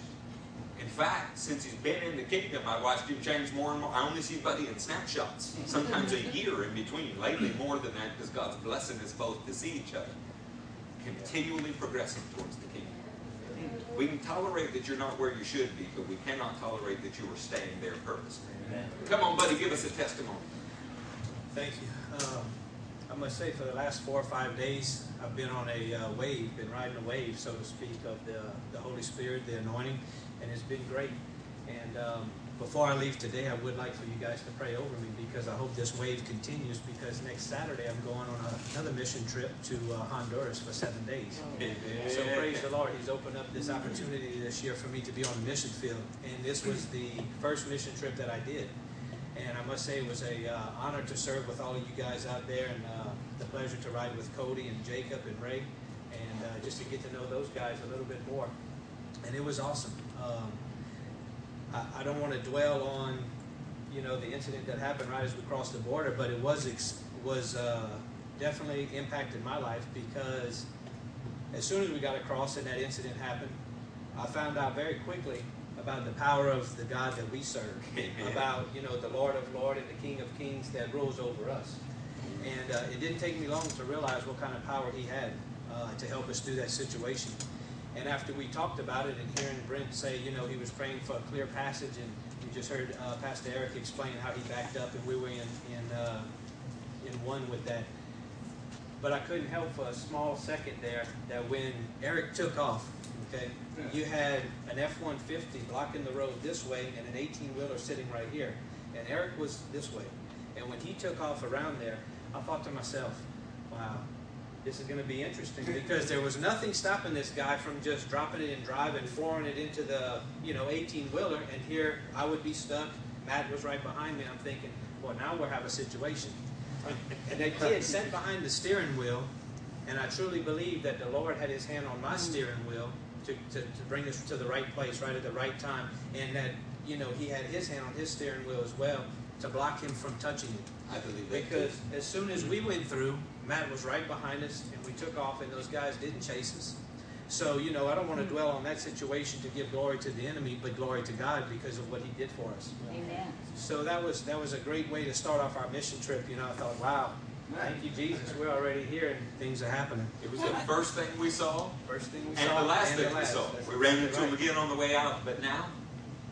In fact, since he's been in the kingdom, I've watched him change more and more. I only see Buddy in snapshots, sometimes a year in between. Lately, more than that, because God's blessing us both to see each other. Continually progressing towards the kingdom. We can tolerate that you're not where you should be, but we cannot tolerate that you are staying there purposely. Come on, buddy, give us a testimony. Thank you. Um, I must say, for the last four or five days, I've been on a uh, wave, been riding a wave, so to speak, of the, the Holy Spirit, the anointing, and it's been great. And um, before I leave today, I would like for you guys to pray over me because I hope this wave continues. Because next Saturday, I'm going on a, another mission trip to uh, Honduras for seven days. So praise the Lord, He's opened up this opportunity this year for me to be on the mission field. And this was the first mission trip that I did. And I must say it was a uh, honor to serve with all of you guys out there, and uh, the pleasure to ride with Cody and Jacob and Ray, and uh, just to get to know those guys a little bit more. And it was awesome. Um, I, I don't want to dwell on, you know, the incident that happened right as we crossed the border, but it was ex- was uh, definitely impacted my life because as soon as we got across and that incident happened, I found out very quickly about the power of the God that we serve, Amen. about you know the Lord of Lord and the King of Kings that rules over us. And uh, it didn't take me long to realize what kind of power He had uh, to help us through that situation. And after we talked about it and hearing Brent say, you know, he was praying for a clear passage, and you just heard uh, Pastor Eric explain how he backed up, and we were in in uh, in one with that. But I couldn't help for a small second there that when Eric took off, okay, you had an F-150 blocking the road this way and an 18-wheeler sitting right here, and Eric was this way. And when he took off around there, I thought to myself, wow, this is going to be interesting because there was nothing stopping this guy from just dropping it in drive and flooring it into the you know 18 wheeler and here I would be stuck. Matt was right behind me. I'm thinking well now we'll have a situation. And that kid sat behind the steering wheel and I truly believe that the Lord had his hand on my steering wheel to, to, to bring us to the right place right at the right time and that you know he had his hand on his steering wheel as well to block him from touching it. I believe that. because as soon as we went through, Matt was right behind us, and we took off, and those guys didn't chase us. So, you know, I don't want to dwell on that situation to give glory to the enemy, but glory to God because of what He did for us. Amen. So that was that was a great way to start off our mission trip. You know, I thought, wow, thank you, Jesus, we're already here, and things are happening. It was the first thing we saw, First thing we and saw, the last thing we saw. That's We ran into exactly him right. again on the way out, but now,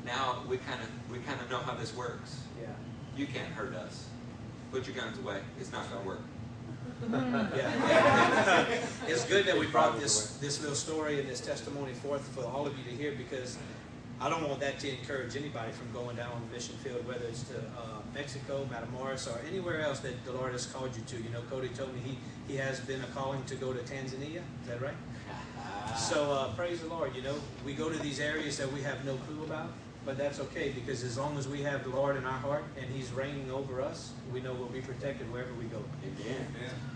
now we kind of we kind of know how this works. Yeah. You can't hurt us. Put your guns away. It's not going to work. Yeah. it's good that we brought this this little story and this testimony forth for all of you to hear because I don't want that to encourage anybody from going down on the mission field, whether it's to uh, Mexico, Matamoros, or anywhere else that the Lord has called you to. You know, Cody told me he, he has been a calling to go to Tanzania. Is that right? So uh, praise the Lord. You know, we go to these areas that we have no clue about, but that's okay because as long as we have the Lord in our heart and He's reigning over us, we know we'll be protected wherever we go. Amen.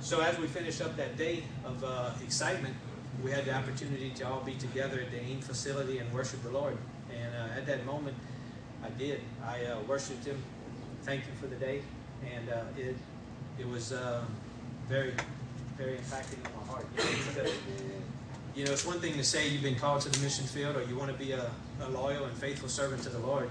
So as we finished up that day of uh, excitement, we had the opportunity to all be together at the AIM facility and worship the Lord. And uh, at that moment, I did. I uh, worshipped Him, thanked Him for the day, and uh, it it was um, very, very impacting on my heart. You know, you know, it's one thing to say you've been called to the mission field or you want to be a, a loyal and faithful servant to the Lord.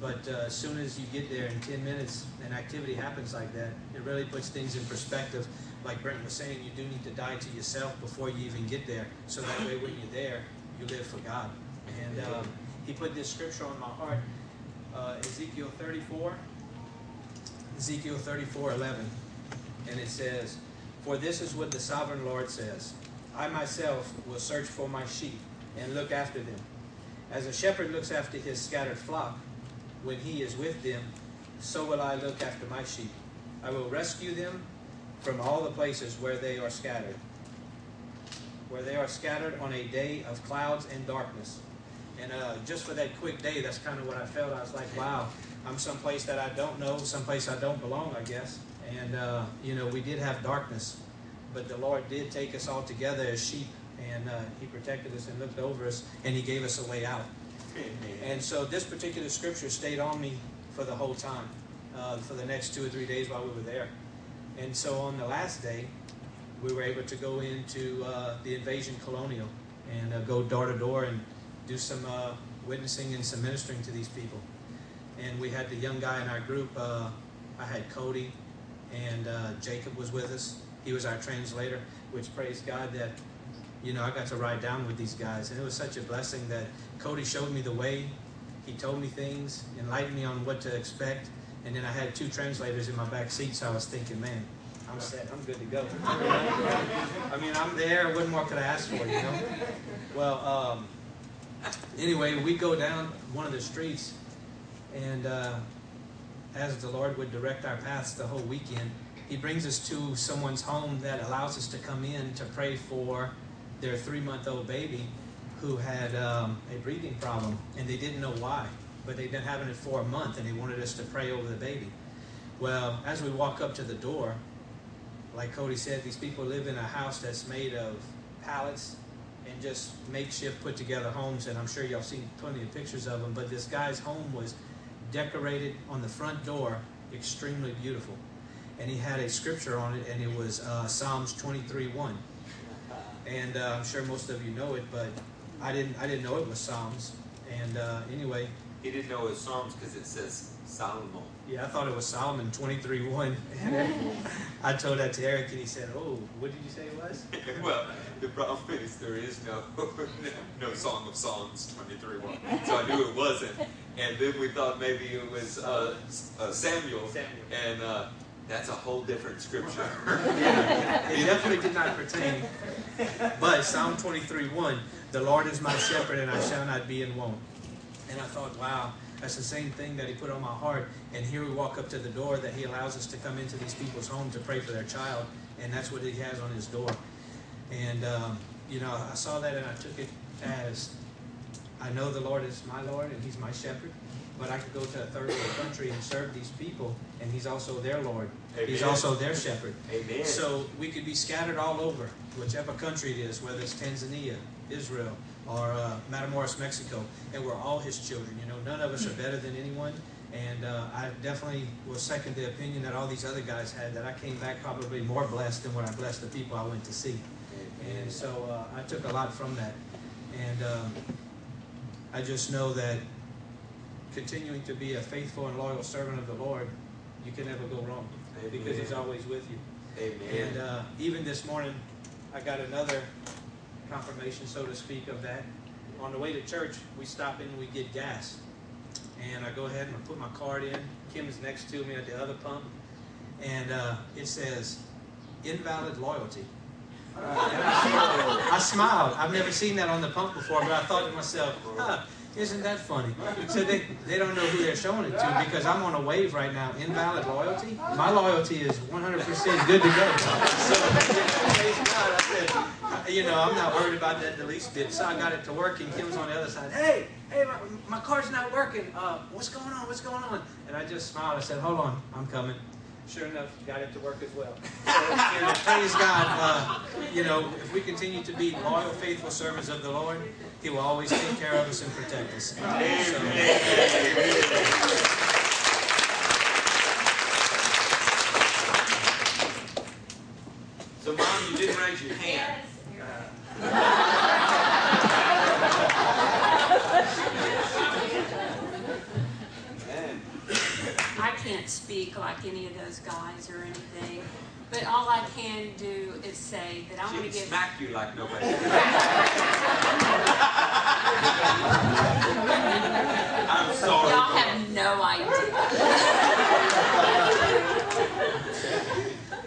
But uh, as soon as you get there in 10 minutes, an activity happens like that, it really puts things in perspective. Like Brent was saying, you do need to die to yourself before you even get there. So that way, when you're there, you live for God. And um, he put this scripture on my heart uh, Ezekiel 34. Ezekiel 34 11. And it says, For this is what the sovereign Lord says I myself will search for my sheep and look after them. As a shepherd looks after his scattered flock, when he is with them, so will I look after my sheep. I will rescue them from all the places where they are scattered. Where they are scattered on a day of clouds and darkness. And uh, just for that quick day, that's kind of what I felt. I was like, wow, I'm someplace that I don't know, someplace I don't belong, I guess. And, uh, you know, we did have darkness, but the Lord did take us all together as sheep, and uh, He protected us and looked over us, and He gave us a way out. And so this particular scripture stayed on me for the whole time, uh, for the next two or three days while we were there. And so on the last day, we were able to go into uh, the invasion colonial and uh, go door to door and do some uh, witnessing and some ministering to these people. And we had the young guy in our group. Uh, I had Cody, and uh, Jacob was with us. He was our translator, which praise God that you know I got to ride down with these guys, and it was such a blessing that Cody showed me the way. He told me things, enlightened me on what to expect, and then I had two translators in my back seat, so I was thinking, man, I'm set. I'm good to go. I mean, I'm there. What more could I ask for, you know? Well, um, anyway, we go down one of the streets, and uh, as the Lord would direct our paths the whole weekend, He brings us to someone's home that allows us to come in to pray for their three month old baby who had um, a breathing problem, and they didn't know why, but they'd been having it for a month, and they wanted us to pray over the baby. Well, as we walk up to the door, like Cody said, these people live in a house that's made of pallets and just makeshift put together homes, and I'm sure y'all seen plenty of pictures of them. But this guy's home was decorated on the front door, extremely beautiful, and he had a scripture on it, and it was uh, Psalms 23:1. And uh, I'm sure most of you know it, but I didn't. I didn't know it was Psalms. And uh, anyway, He didn't know it was Psalms because it says Solomon. yeah, I thought it was Solomon 23:1. And I told that to Eric, and he said, "Oh, what did you say it was?" well, the problem is there is no no Song of Songs 23 1. So I knew it wasn't. And then we thought maybe it was uh, uh, Samuel. Samuel. And uh, that's a whole different scripture. It definitely did not pertain. But Psalm 23:1, the Lord is my shepherd, and I shall not be in want. And I thought, wow, that's the same thing that He put on my heart. And here we walk up to the door that He allows us to come into these people's home to pray for their child, and that's what He has on His door. And um, you know, I saw that and I took it as I know the Lord is my Lord and He's my shepherd, but I could go to a third world country and serve these people, and He's also their Lord. He's also their shepherd. Amen. So we could be scattered all over, whichever country it is, whether it's Tanzania, Israel, or uh, Matamoros, Mexico, and we're all His children. You know, none of us are better than anyone. And uh, I definitely will second the opinion that all these other guys had that I came back probably more blessed than what I blessed the people I went to see. And so uh, I took a lot from that. And um, I just know that continuing to be a faithful and loyal servant of the Lord, you can never go wrong because He's always with you. Amen. And uh, even this morning, I got another confirmation, so to speak, of that. On the way to church, we stop in and we get gas. And I go ahead and I put my card in. Kim is next to me at the other pump. And uh, it says, invalid loyalty. And I, I smiled. I've never seen that on the pump before, but I thought to myself, huh, isn't that funny? So they, they don't know who they're showing it to because I'm on a wave right now. Invalid loyalty? My loyalty is 100% good to go. So, praise God, I said, you know, I'm not worried about that the least bit. So I got it to work, and Kim's on the other side. Hey, hey, my, my car's not working. Uh, what's going on? What's going on? And I just smiled. I said, hold on, I'm coming. Sure enough, got it to work as well. So, you know, praise God. Uh, you know, if we continue to be loyal, faithful servants of the Lord, He will always take care of us and protect us. So, Mom, you didn't raise your hand. I can't speak like any of those guys or anything, but all I can do is say that I want to give. smack you like nobody. I'm sorry. Y'all have no idea.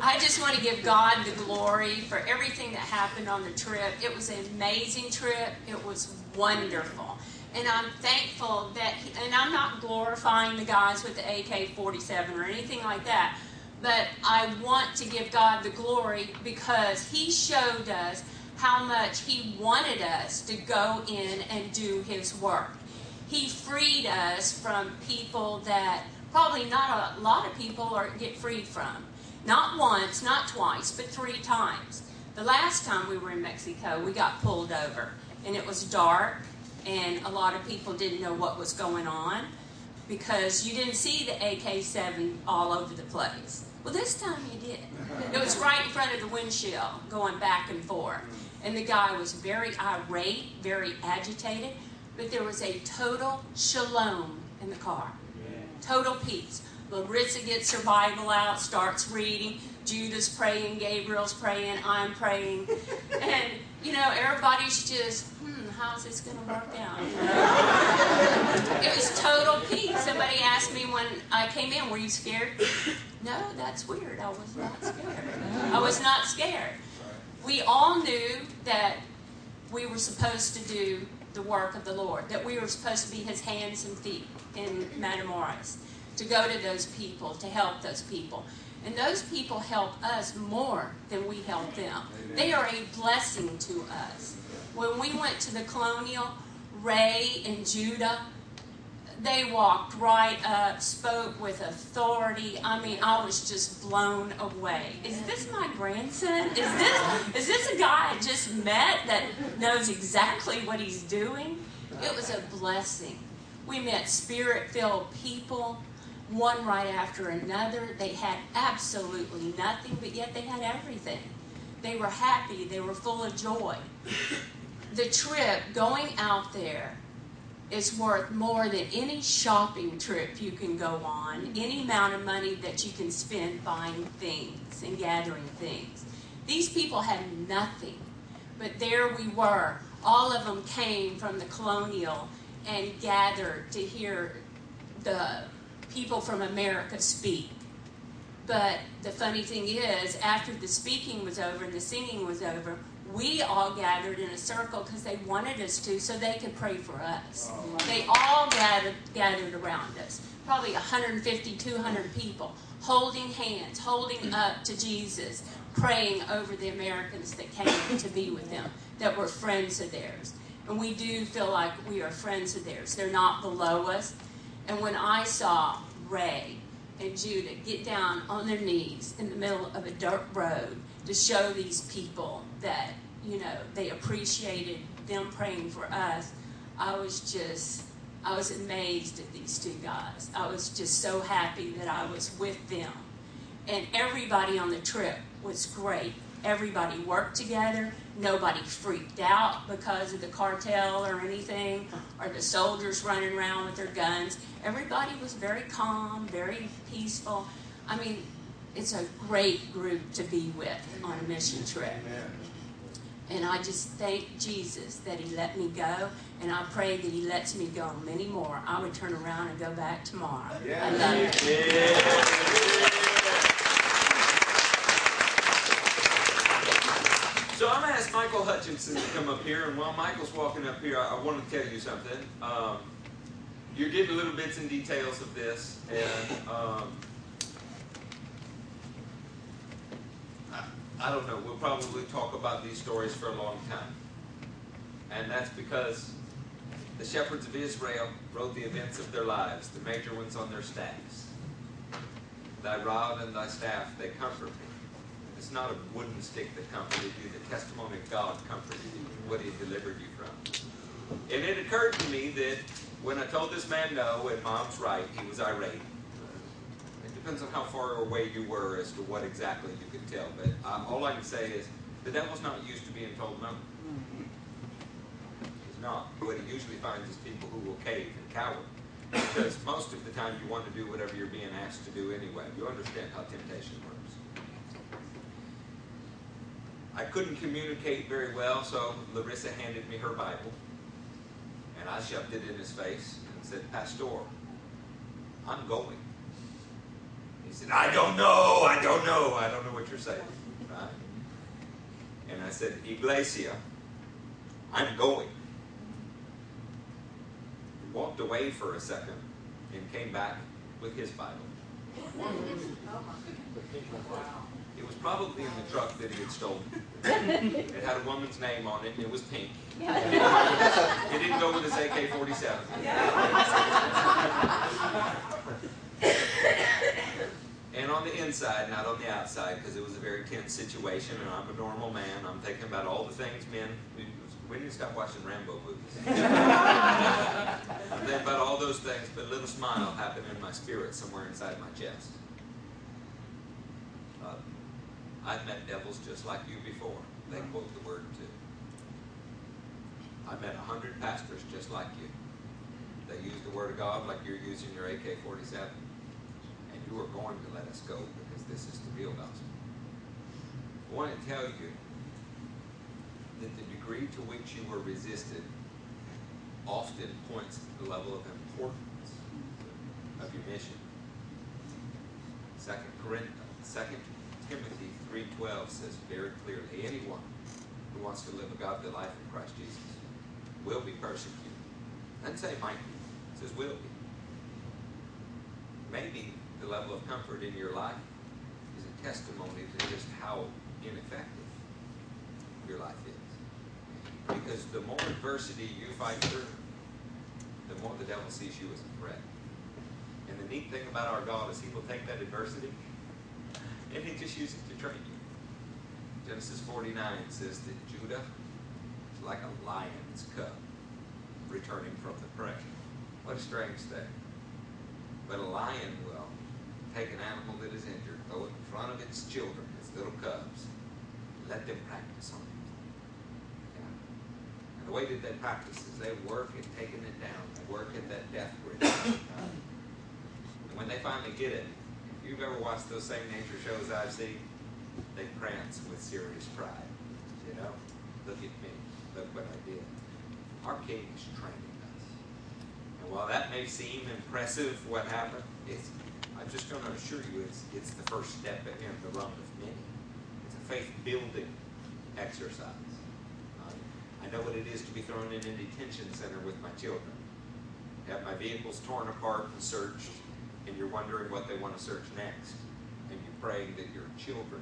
I just want to give God the glory for everything that happened on the trip. It was an amazing trip. It was wonderful. And I'm thankful that, he, and I'm not glorifying the guys with the AK 47 or anything like that, but I want to give God the glory because He showed us how much He wanted us to go in and do His work. He freed us from people that probably not a lot of people are get freed from. Not once, not twice, but three times. The last time we were in Mexico, we got pulled over, and it was dark, and a lot of people didn't know what was going on because you didn't see the AK 7 all over the place. Well, this time you did. It was right in front of the windshield, going back and forth. And the guy was very irate, very agitated. but there was a total shalom in the car. Total peace. Larissa gets her Bible out, starts reading. Judah's praying, Gabriel's praying, I'm praying. And, you know, everybody's just, hmm, how's this going to work out? it was total peace. Somebody asked me when I came in, were you scared? No, that's weird. I was not scared. I was not scared. We all knew that we were supposed to do the work of the Lord, that we were supposed to be his hands and feet in Matamoros, to go to those people, to help those people. And those people help us more than we help them. They are a blessing to us. When we went to the colonial, Ray and Judah, they walked right up, spoke with authority. I mean, I was just blown away. Is this my grandson? Is this is this a guy I just met that knows exactly what he's doing? It was a blessing. We met spirit-filled people one right after another. They had absolutely nothing, but yet they had everything. They were happy, they were full of joy. The trip going out there is worth more than any shopping trip you can go on, any amount of money that you can spend buying things and gathering things. These people had nothing, but there we were. All of them came from the colonial and gathered to hear the people from America speak. But the funny thing is, after the speaking was over and the singing was over, we all gathered in a circle because they wanted us to so they could pray for us. Oh, they all gathered, gathered around us, probably 150, 200 people, holding hands, holding up to Jesus, praying over the Americans that came to be with them, that were friends of theirs. And we do feel like we are friends of theirs. They're not below us. And when I saw Ray and Judah get down on their knees in the middle of a dirt road to show these people that, you know, they appreciated them praying for us, I was just, I was amazed at these two guys. I was just so happy that I was with them. And everybody on the trip was great. Everybody worked together. Nobody freaked out because of the cartel or anything, or the soldiers running around with their guns. Everybody was very calm, very peaceful. I mean, it's a great group to be with on a mission trip. And I just thank Jesus that He let me go, and I pray that He lets me go many more. I would turn around and go back tomorrow. I love you. So I'm going to ask Michael Hutchinson to come up here, and while Michael's walking up here, I, I want to tell you something. Um, you're getting little bits and details of this, and um, I, I don't know. We'll probably talk about these stories for a long time, and that's because the shepherds of Israel wrote the events of their lives, the major ones on their staffs. Thy rod and thy staff they comfort me. It's not a wooden stick that comforted you. The testimony of God comforted you, what He delivered you from. And it occurred to me that when I told this man no, and Mom's right, he was irate. It depends on how far away you were as to what exactly you could tell. But uh, all I can say is the devil's not used to being told no. He's not. What he usually finds is people who will cave and cower. Because most of the time you want to do whatever you're being asked to do anyway. You understand how temptation works. I couldn't communicate very well, so Larissa handed me her Bible. And I shoved it in his face and said, Pastor, I'm going. He said, I don't know, I don't know, I don't know what you're saying. Right? And I said, Iglesia, I'm going. He walked away for a second and came back with his Bible. Oh It was probably in the truck that he had stolen. It had a woman's name on it, and it was pink. It didn't go with his AK-47. And on the inside, not on the outside, because it was a very tense situation, and I'm a normal man. I'm thinking about all the things men. We, we need to stop watching Rambo movies. I'm thinking about all those things, but a little smile happened in my spirit somewhere inside my chest. Uh, I've met devils just like you before. They quote the word too. I've met a hundred pastors just like you. They use the Word of God like you're using your AK-47. And you are going to let us go because this is the real gospel. I want to tell you that the degree to which you were resisted often points to the level of importance of your mission. Second Corinthians, Second Timothy three twelve says very clearly, anyone who wants to live a godly life in Christ Jesus will be persecuted. Doesn't say might be, says will be. Maybe the level of comfort in your life is a testimony to just how ineffective your life is. Because the more adversity you fight through, the more the devil sees you as a threat. And the neat thing about our God is he will take that adversity and he just uses you. Genesis 49 says that Judah is like a lion's cub returning from the prey. What a strange thing. But a lion will take an animal that is injured, go in front of its children, its little cubs, let them practice on it. Yeah. And the way that they practice is they work at taking it down. They work at that death grip. and when they finally get it, if you've ever watched those same nature shows I've seen, they prance with serious pride. You know? Look at me. Look what I did. Our king is training us. And while that may seem impressive, what happened, it's, I'm just going to assure you it's, it's the first step in the run of many. It's a faith building exercise. Um, I know what it is to be thrown in a detention center with my children. Have my vehicles torn apart and searched, and you're wondering what they want to search next. And you're praying that your children.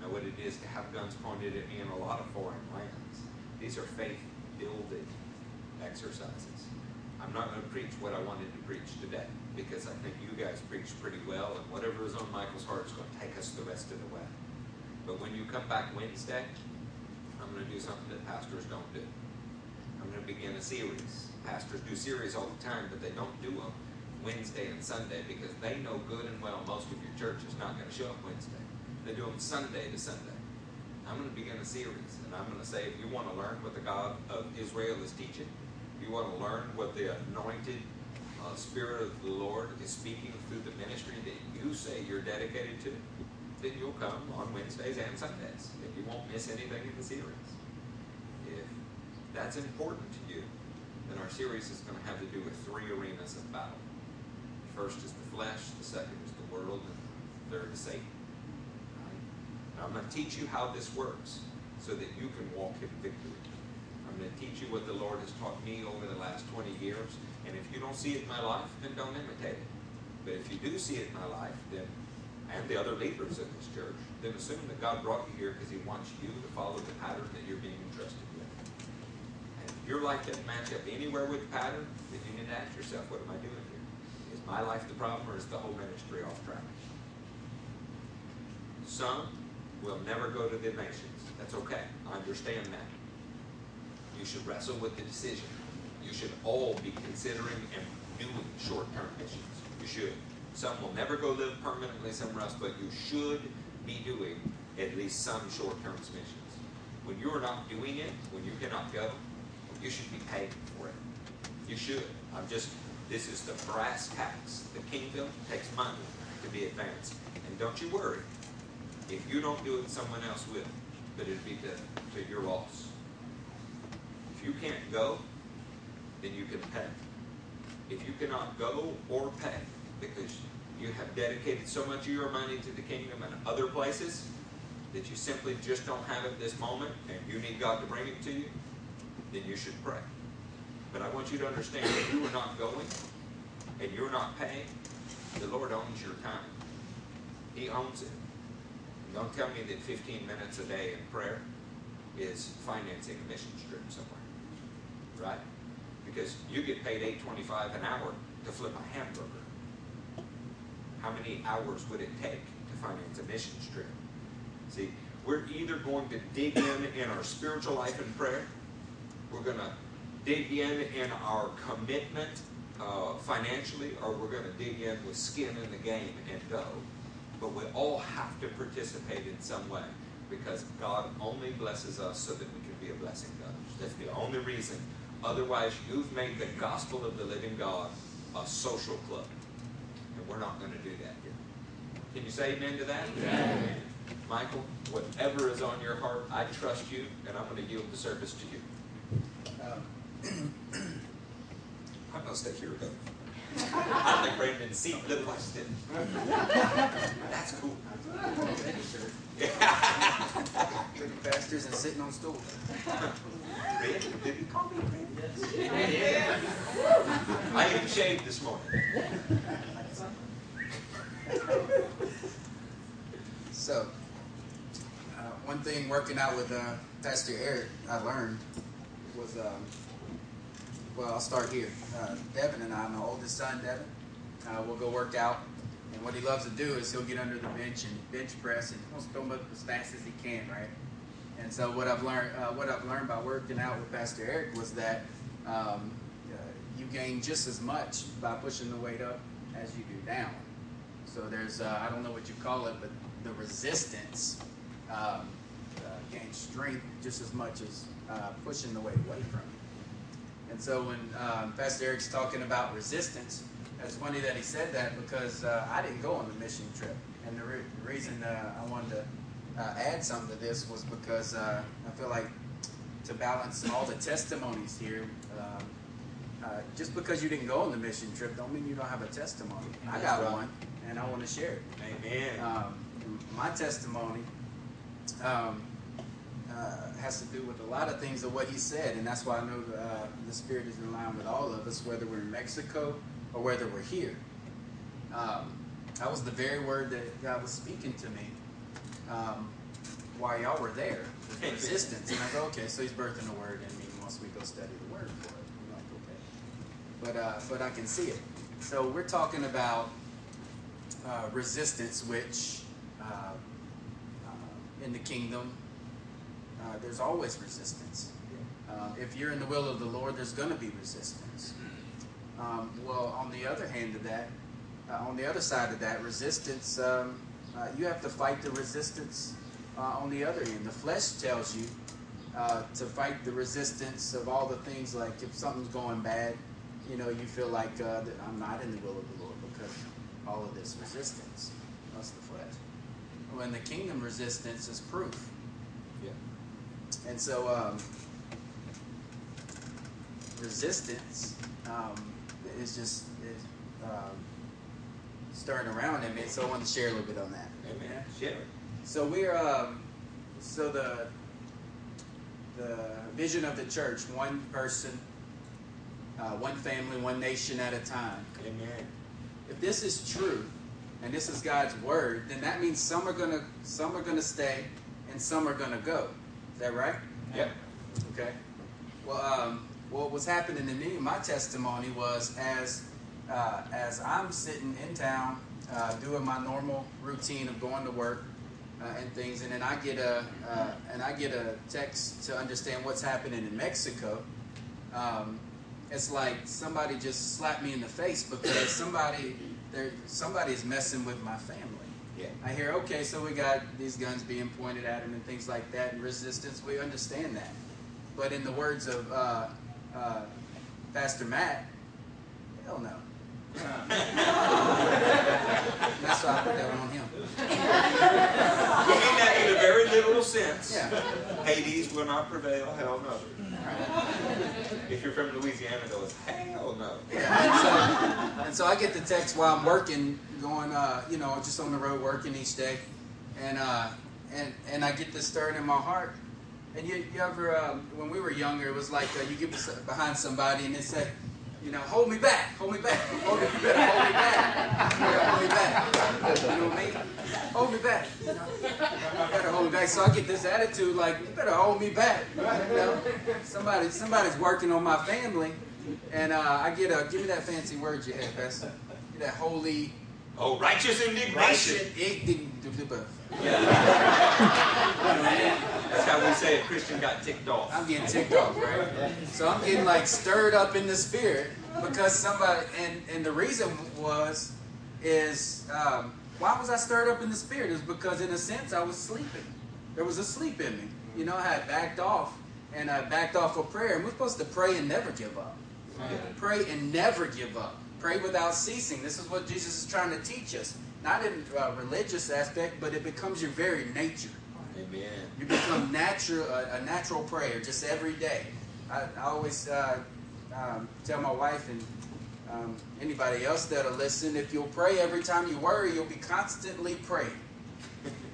Know what it is to have guns pointed at me in a lot of foreign lands. These are faith building exercises. I'm not going to preach what I wanted to preach today because I think you guys preached pretty well, and whatever is on Michael's heart is going to take us the rest of the way. But when you come back Wednesday, I'm going to do something that pastors don't do. I'm going to begin a series. Pastors do series all the time, but they don't do them Wednesday and Sunday because they know good and well most of your church is not going to show up Wednesday. They do them Sunday to Sunday. I'm going to begin a series, and I'm going to say if you want to learn what the God of Israel is teaching, if you want to learn what the anointed uh, Spirit of the Lord is speaking through the ministry that you say you're dedicated to, then you'll come on Wednesdays and Sundays, and you won't miss anything in the series. If that's important to you, then our series is going to have to do with three arenas of battle. The first is the flesh, the second is the world, and the third is Satan. I'm going to teach you how this works so that you can walk in victory. I'm going to teach you what the Lord has taught me over the last 20 years. And if you don't see it in my life, then don't imitate it. But if you do see it in my life, then and the other leaders of this church, then assume that God brought you here because He wants you to follow the pattern that you're being entrusted with. And if your life doesn't match up anywhere with the pattern, then you need to ask yourself, what am I doing here? Is my life the problem or is the whole ministry off track? Some will never go to the nations. That's okay. I understand that. You should wrestle with the decision. You should all be considering and doing short-term missions. You should. Some will never go live permanently somewhere else, but you should be doing at least some short-term missions. When you're not doing it, when you cannot go, you should be paying for it. You should. I'm just, this is the brass tacks. The kingdom takes money to be advanced. And don't you worry. If you don't do it, someone else will. But it'll be to, to your loss. If you can't go, then you can pay. If you cannot go or pay because you have dedicated so much of your money to the kingdom and other places that you simply just don't have it this moment and you need God to bring it to you, then you should pray. But I want you to understand that if you are not going and you're not paying, the Lord owns your time. He owns it. Don't tell me that 15 minutes a day in prayer is financing a mission trip somewhere. Right? Because you get paid $8.25 an hour to flip a hamburger. How many hours would it take to finance a mission trip? See, we're either going to dig in in our spiritual life and prayer, we're going to dig in in our commitment uh, financially, or we're going to dig in with skin in the game and go but we all have to participate in some way. because God only blesses us so that we can be a blessing to others. That's the only reason. Otherwise, you've made the gospel of the living God a social club. And we're not going to do that here. Can you say amen to that? Amen. Michael, whatever is on your heart, I trust you, and I'm going to yield the service to you. Um, I'm going to stay here, though. I think Brandon see the question. That's cool. Pretty pastors and sitting on stools. Brandon, did he call me Brandon? Yes. I even shaved this morning. So, uh, one thing working out with uh, Pastor Eric, I learned was, um, well, I'll start here. Uh, Devin and I, my oldest son, Devin, uh, will go work out. And what he loves to do is he'll get under the bench and bench press, and he wants to up as fast as he can, right? And so what I've learned, uh, what I've learned by working out with Pastor Eric was that um, uh, you gain just as much by pushing the weight up as you do down. So there's, uh, I don't know what you call it, but the resistance um, uh, gains strength just as much as pushing the weight away from you. And so when um, Pastor Eric's talking about resistance, it's funny that he said that because uh, I didn't go on the mission trip. And the, re- the reason uh, I wanted to uh, add something to this was because uh, I feel like to balance all the testimonies here, um, uh, just because you didn't go on the mission trip don't mean you don't have a testimony. I got one, and I want to share it. Amen. Um, my testimony um, uh, has to do with a lot of things of what he said, and that's why I know uh, the Spirit is in line with all of us, whether we're in Mexico or whether we're here. Um, that was the very word that God was speaking to me um, while y'all were there, the resistance. And I go, okay, so he's birthing the word in me once we go study the word for it. I'm like, okay. But, uh, but I can see it. So we're talking about uh, resistance, which uh, uh, in the kingdom, uh, there's always resistance. Um, if you're in the will of the Lord, there's going to be resistance. Um, well, on the other hand of that, uh, on the other side of that, resistance, um, uh, you have to fight the resistance uh, on the other end. The flesh tells you uh, to fight the resistance of all the things like if something's going bad, you know, you feel like I'm not in the will of the Lord because all of this resistance. That's the flesh. When the kingdom resistance is proof. And so, um, resistance um, is just is, um, stirring around in me. So I want to share a little bit on that. Amen. Share. So we're um, so the the vision of the church: one person, uh, one family, one nation at a time. Amen. If this is true, and this is God's word, then that means some are gonna some are gonna stay, and some are gonna go. That right? Yep. Okay. Well, um, what was happening to me, my testimony was as uh, as I'm sitting in town uh, doing my normal routine of going to work uh, and things, and then I get a uh, and I get a text to understand what's happening in Mexico. Um, it's like somebody just slapped me in the face because somebody there somebody is messing with my family. Yeah. I hear, okay, so we got these guns being pointed at him and things like that, and resistance. We understand that, but in the words of uh, uh, Pastor Matt, hell no. That's why I put that on him. You mean that in a very literal sense. Yeah. Hades will not prevail. Hell no. If you're from Louisiana, though, it's hell no. Yeah, and, so, and so I get the text while I'm working, going, uh, you know, just on the road working each day, and uh, and and I get this stirring in my heart. And you, you ever, um, when we were younger, it was like uh, you get behind somebody and they say, you know, hold me back, hold me back, hold me, better hold me back, hold me back. You know what I mean? Hold me back. You, know? you better hold me back. So I get this attitude like, you better hold me back. You know? Somebody, somebody's working on my family, and uh, I get a give me that fancy word you had, Pastor. Get that holy. Oh, righteous indignation. Righteous igni- That's how we say a Christian got ticked off. I'm getting ticked off, right? So I'm getting like stirred up in the spirit because somebody, and and the reason was, is um, why was I stirred up in the spirit? Is because in a sense I was sleeping. There was a sleep in me. You know, I had backed off and I backed off of prayer. And we're supposed to pray and never give up. Pray and never give up. Pray without ceasing. This is what Jesus is trying to teach us. Not in a religious aspect, but it becomes your very nature. Amen. You become natural, a, a natural prayer just every day. I, I always uh, um, tell my wife and um, anybody else that'll listen, if you'll pray every time you worry, you'll be constantly praying.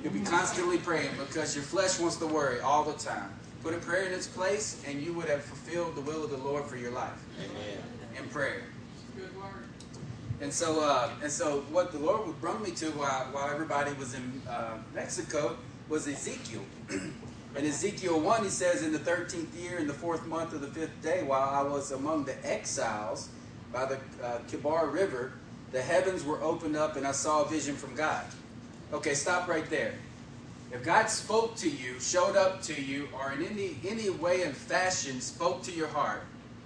You'll be constantly praying because your flesh wants to worry all the time. Put a prayer in its place, and you would have fulfilled the will of the Lord for your life. Amen. In prayer. And so, uh, and so, what the Lord would bring me to while, while everybody was in uh, Mexico was Ezekiel. in Ezekiel 1, he says, In the 13th year, in the fourth month of the fifth day, while I was among the exiles by the uh, Kebar River, the heavens were opened up and I saw a vision from God. Okay, stop right there. If God spoke to you, showed up to you, or in any, any way and fashion spoke to your heart,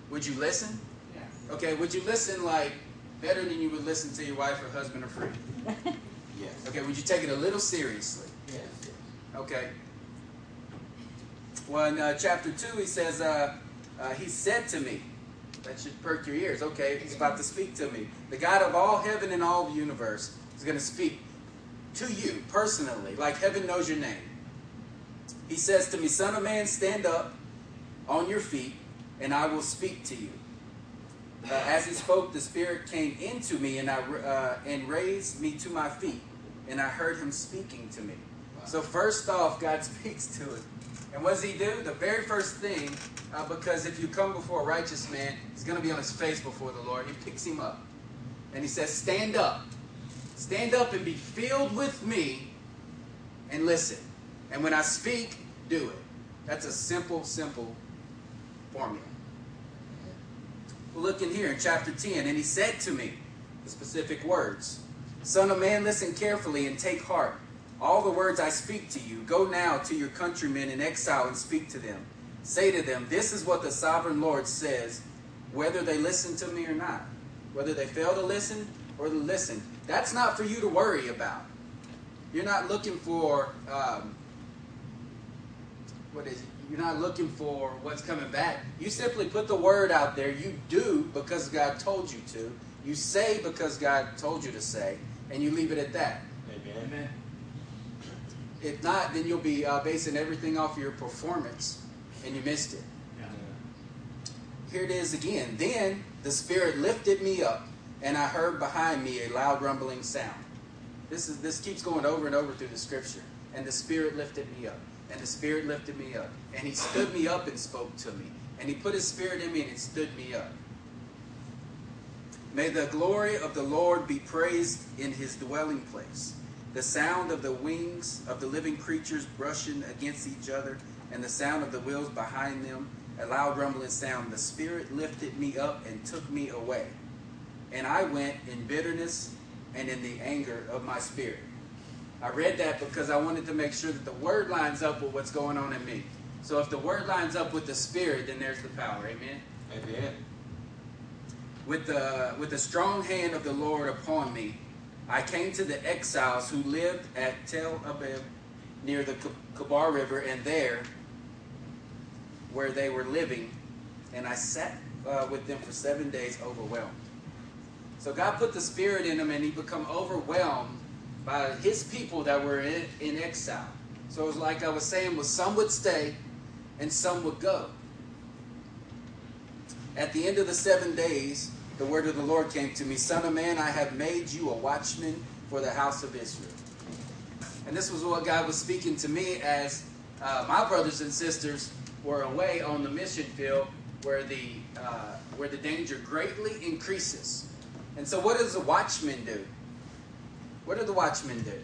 would you listen? Yes. Okay, would you listen like better than you would listen to your wife or husband or friend? Yes. Okay, would you take it a little seriously? Yes. Okay. Well, in uh, chapter 2, he says, uh, uh, He said to me, that should perk your ears. Okay, he's about to speak to me. The God of all heaven and all the universe is going to speak to you personally, like heaven knows your name. He says to me, Son of man, stand up on your feet, and I will speak to you. Uh, as he spoke, the Spirit came into me and, I, uh, and raised me to my feet, and I heard him speaking to me. So, first off, God speaks to us. And what does he do? The very first thing, uh, because if you come before a righteous man, he's going to be on his face before the Lord. He picks him up. And he says, Stand up. Stand up and be filled with me and listen. And when I speak, do it. That's a simple, simple formula. Look in here in chapter 10. And he said to me, the specific words Son of man, listen carefully and take heart. All the words I speak to you, go now to your countrymen in exile and speak to them. Say to them, This is what the sovereign Lord says, whether they listen to me or not. Whether they fail to listen or to listen. That's not for you to worry about. You're not looking for, um, what is it? You're not looking for what's coming back. You simply put the word out there. You do because God told you to. You say because God told you to say. And you leave it at that. Amen. Amen. If not, then you'll be uh, basing everything off your performance, and you missed it. Here it is again. Then the Spirit lifted me up, and I heard behind me a loud rumbling sound. This is this keeps going over and over through the Scripture. And the Spirit lifted me up, and the Spirit lifted me up, and He stood me up and spoke to me, and He put His Spirit in me, and it stood me up. May the glory of the Lord be praised in His dwelling place the sound of the wings of the living creatures brushing against each other, and the sound of the wheels behind them, a loud rumbling sound. The Spirit lifted me up and took me away. And I went in bitterness and in the anger of my spirit. I read that because I wanted to make sure that the word lines up with what's going on in me. So if the word lines up with the spirit, then there's the power. Amen. Amen. With the with the strong hand of the Lord upon me, I came to the exiles who lived at Tel Aviv near the Kebar River, and there, where they were living, and I sat uh, with them for seven days, overwhelmed. So God put the Spirit in them, and he become overwhelmed by his people that were in, in exile. So it was like I was saying, was some would stay, and some would go. At the end of the seven days, the word of the Lord came to me Son of man, I have made you a watchman for the house of Israel. And this was what God was speaking to me as uh, my brothers and sisters were away on the mission field where the, uh, where the danger greatly increases. And so, what does a watchman do? What do the watchmen do?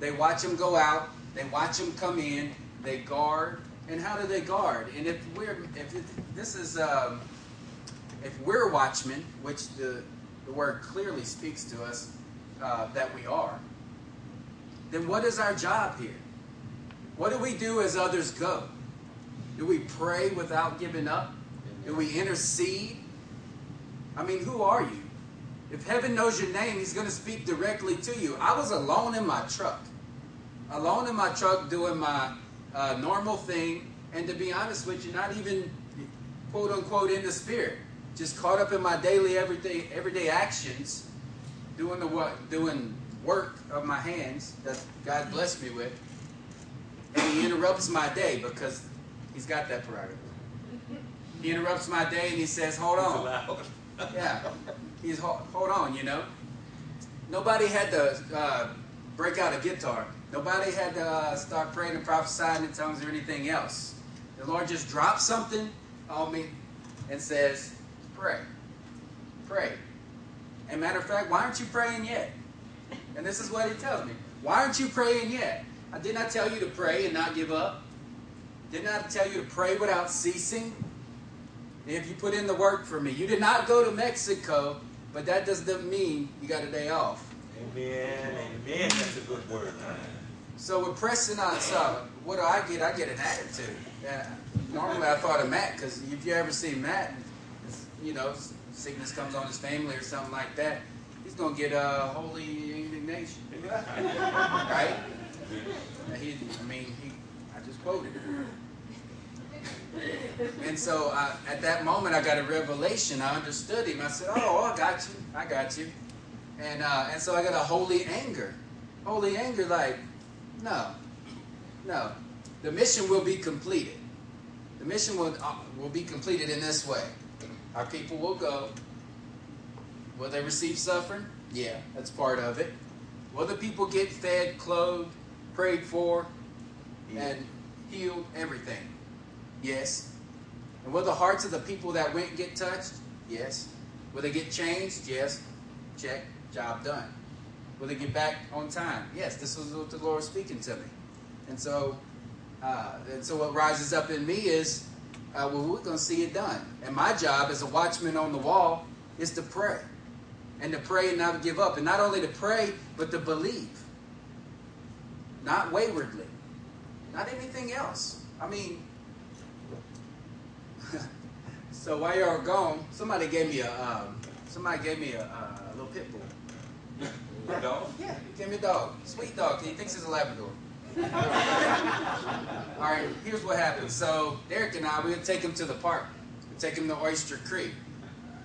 They watch them go out, they watch them come in, they guard. And how do they guard? And if we're, if it, this is, um, if we're watchmen, which the, the word clearly speaks to us uh, that we are, then what is our job here? What do we do as others go? Do we pray without giving up? Do we intercede? I mean, who are you? If heaven knows your name, he's going to speak directly to you. I was alone in my truck. alone in my truck doing my uh, normal thing, and to be honest with you, not even quote unquote in the spirit, just caught up in my daily everyday everyday actions, doing the what doing work of my hands that God blessed me with, and He interrupts my day because He's got that prerogative. He interrupts my day and He says, "Hold on." Yeah, He's hold on. You know, nobody had to uh, break out a guitar. Nobody had to uh, start praying and prophesying in tongues or anything else. The Lord just dropped something on me and says, Pray. Pray. And matter of fact, why aren't you praying yet? And this is what he tells me. Why aren't you praying yet? I did not tell you to pray and not give up. Did not I tell you to pray without ceasing. If you put in the work for me, you did not go to Mexico, but that doesn't mean you got a day off. Amen. Amen. That's a good word. So we're pressing on. So what do I get? I get an attitude. Yeah. Normally I thought of Matt because if you ever see Matt, you know, sickness comes on his family or something like that, he's gonna get a holy indignation, right? He, I mean, he, I just quoted. And so uh, at that moment, I got a revelation. I understood him. I said, "Oh, I got you. I got you." And uh, and so I got a holy anger, holy anger. Like, no, no, the mission will be completed. The mission will uh, will be completed in this way. Our people will go. Will they receive suffering? Yeah, that's part of it. Will the people get fed, clothed, prayed for, and healed? Everything. Yes. And will the hearts of the people that went get touched? Yes. Will they get changed? Yes. Check. Job done. Will they get back on time? Yes. This was what the Lord was speaking to me. And so, uh, and so what rises up in me is, uh, well, we're going to see it done. And my job as a watchman on the wall is to pray. And to pray and not give up. And not only to pray, but to believe. Not waywardly. Not anything else. I mean, so while y'all gone, somebody gave me a um, somebody gave me a, a, a little pit bull. A dog? Yeah, he gave me a dog. Sweet dog. He thinks he's a Labrador. All right, here's what happened. So Derek and I, we would take him to the park. We'd take him to Oyster Creek,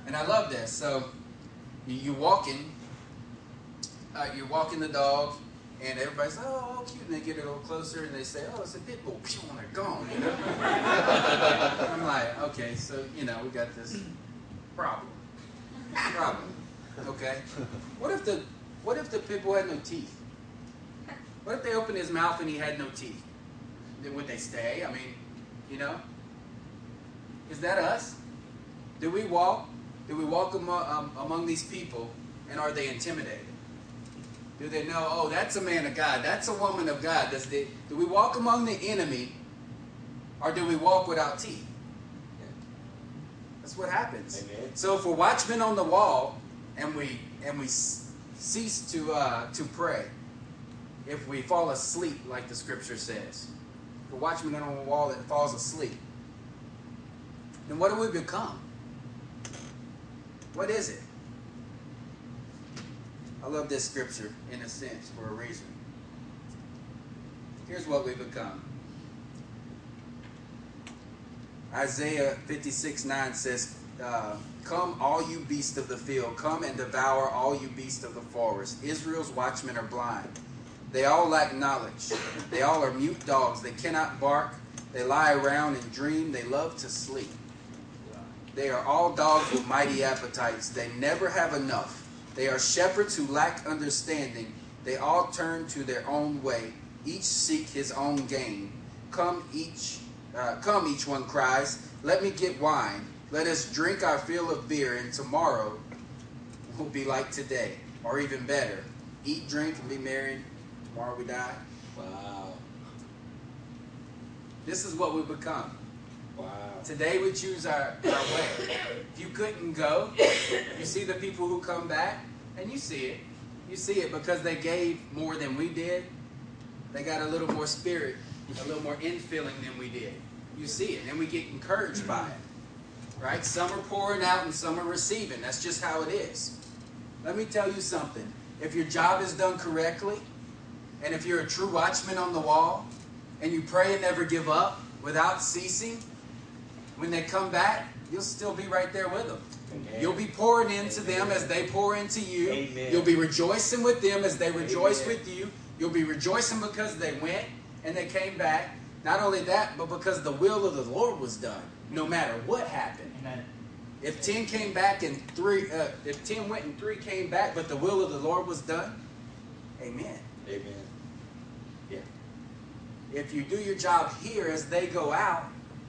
and I love this. So you, are walking, uh, you're walking the dog, and everybody's oh, oh, cute, and they get a little closer, and they say, oh, it's a pit bull, and they're gone. You know? I'm like, okay, so you know, we got this problem. Problem. Okay. What if the what if the pit bull had no teeth? What if they opened his mouth and he had no teeth? Then would they stay? I mean, you know, is that us? Do we walk? Do we walk among, um, among these people, and are they intimidated? Do they know, oh, that's a man of God, that's a woman of God? Does they, do we walk among the enemy, or do we walk without teeth? That's what happens. Amen. So if we're watchmen on the wall, and we and we cease to uh, to pray, if we fall asleep, like the scripture says, The we're on the wall that falls asleep, then what do we become? What is it? I love this scripture in a sense for a reason. Here's what we become. Isaiah 56 9 says, uh, Come, all you beasts of the field, come and devour all you beasts of the forest. Israel's watchmen are blind. They all lack knowledge. They all are mute dogs. They cannot bark. They lie around and dream. They love to sleep. They are all dogs with mighty appetites. They never have enough. They are shepherds who lack understanding. They all turn to their own way. Each seek his own gain. Come each, uh, come each one cries. Let me get wine. Let us drink our fill of beer, and tomorrow will be like today, or even better. Eat, drink, and be merry. Tomorrow we die. Wow. This is what we become. Wow. Today we choose our, our way. If you couldn't go, you see the people who come back, and you see it. You see it because they gave more than we did. They got a little more spirit, a little more infilling than we did. You see it, and we get encouraged by it. Right? Some are pouring out and some are receiving. That's just how it is. Let me tell you something. If your job is done correctly, and if you're a true watchman on the wall, and you pray and never give up without ceasing, when they come back, you'll still be right there with them. Amen. You'll be pouring into them as they pour into you. Amen. You'll be rejoicing with them as they rejoice Amen. with you. You'll be rejoicing because they went and they came back. Not only that, but because the will of the Lord was done, no matter what happened. Amen. If ten came back and three, uh, if ten went and three came back, but the will of the Lord was done, Amen. Amen. If you do your job here as they go out,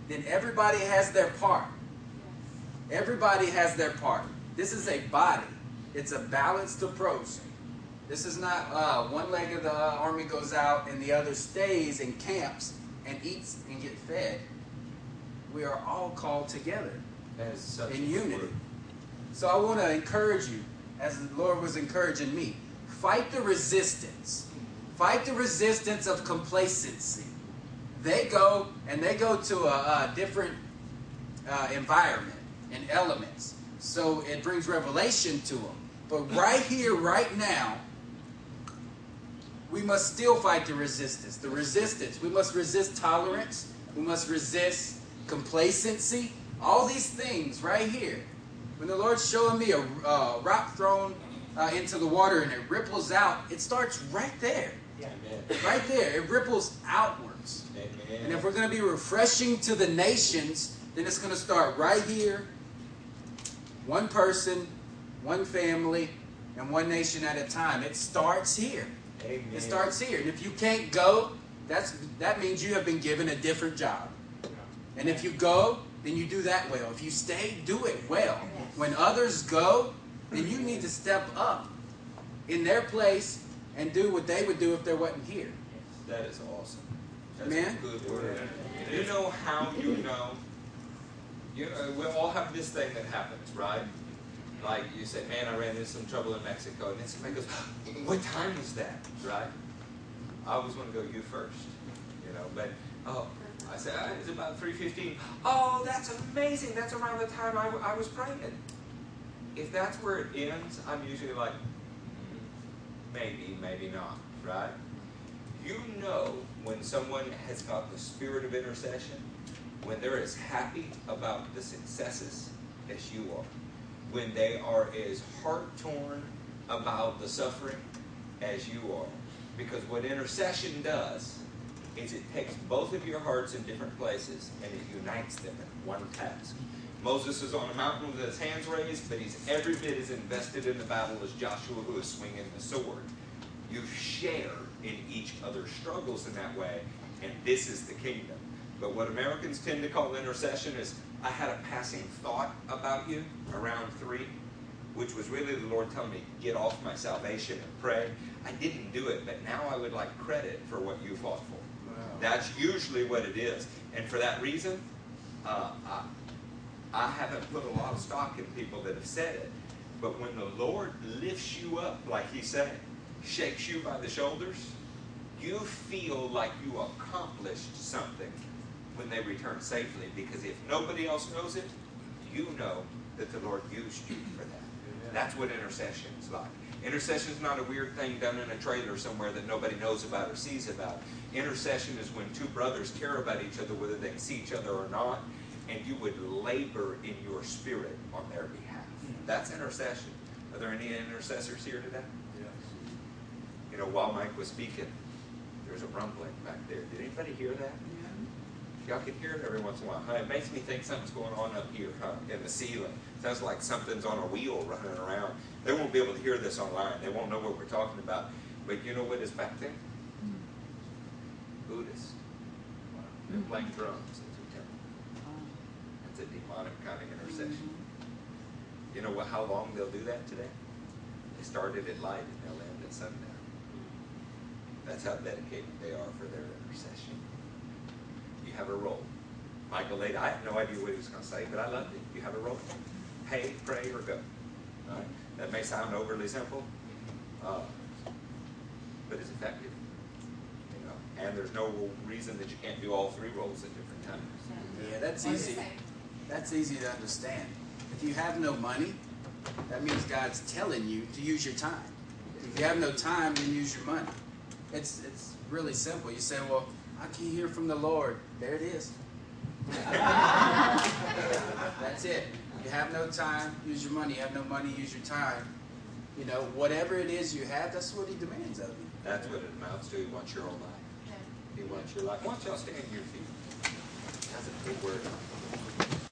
then everybody has their part. Everybody has their part. This is a body. It's a balanced approach. This is not uh, one leg of the uh, army goes out and the other stays and camps and eats and get fed. We are all called together such in unity. word. So I want to encourage you, as the Lord was encouraging me, fight the resistance. Fight the resistance of complacency. They go and they go to a, a different uh, environment and elements, so it brings revelation to them. But right here, right now, we must still fight the resistance. The resistance. We must resist tolerance. We must resist complacency. All these things right here. When the Lord's showing me a uh, rock thrown uh, into the water and it ripples out, it starts right there. Amen. Right there. It ripples outwards. Amen. And if we're going to be refreshing to the nations, then it's going to start right here. One person, one family, and one nation at a time. It starts here. Amen. It starts here. And if you can't go, that's that means you have been given a different job. And if you go, then you do that well. If you stay, do it well. When others go, then you need to step up in their place and do what they would do if they wasn't here. That is awesome. That's Amen. a good word. You know how you know? You know, we all have this thing that happens, right? Like you say, man, I ran into some trouble in Mexico. And then somebody goes, what time was that, right? I always want to go you first, you know, but, oh, I said, "Ah, it's about 3.15. Oh, that's amazing. That's around the time I, I was praying. If that's where it ends, I'm usually like, "Mm, maybe, maybe not, right? You know when someone has got the spirit of intercession, when they're as happy about the successes as you are, when they are as heart torn about the suffering as you are. Because what intercession does is it takes both of your hearts in different places and it unites them in one task. Moses is on a mountain with his hands raised, but he's every bit as invested in the battle as Joshua, who is swinging the sword. You share in each other's struggles in that way, and this is the kingdom. But what Americans tend to call intercession is I had a passing thought about you around three, which was really the Lord telling me, get off my salvation and pray. I didn't do it, but now I would like credit for what you fought for. That's usually what it is. And for that reason, uh, I, I haven't put a lot of stock in people that have said it. But when the Lord lifts you up, like He said, shakes you by the shoulders, you feel like you accomplished something when they return safely. Because if nobody else knows it, you know that the Lord used you for that. That's what intercession is like. Intercession is not a weird thing done in a trailer somewhere that nobody knows about or sees about. Intercession is when two brothers care about each other, whether they can see each other or not, and you would labor in your spirit on their behalf. That's intercession. Are there any intercessors here today? Yes. You know, while Mike was speaking, there's a rumbling back there. Did anybody hear that? Yeah. Y'all can hear it every once in a while. Huh? It makes me think something's going on up here huh? in the ceiling. Sounds like something's on a wheel running around. They won't be able to hear this online. They won't know what we're talking about. But you know what is back there? Hmm. Buddhists. Wow. They're playing drums at the temple. That's a demonic kind of intercession. You know what? How long they'll do that today? They started at light and they'll end at sundown. That's how dedicated they are for their intercession. You have a role. Michael laid, I have no idea what he was going to say, but I loved it. You have a role. Pay, pray, or go. All right? That may sound overly simple, uh, but it's effective. You know, and there's no reason that you can't do all three roles at different times. Yeah, that's easy. That's easy to understand. If you have no money, that means God's telling you to use your time. If you have no time, then use your money. It's it's really simple. You say, well, I can't hear from the Lord. There it is. That's it. You have no time, use your money. You have no money, use your time. You know, whatever it is you have, that's what He demands of you. That's what it amounts to. He wants your whole life. He wants your life. Why don't y'all stand to your feet? That's a big word.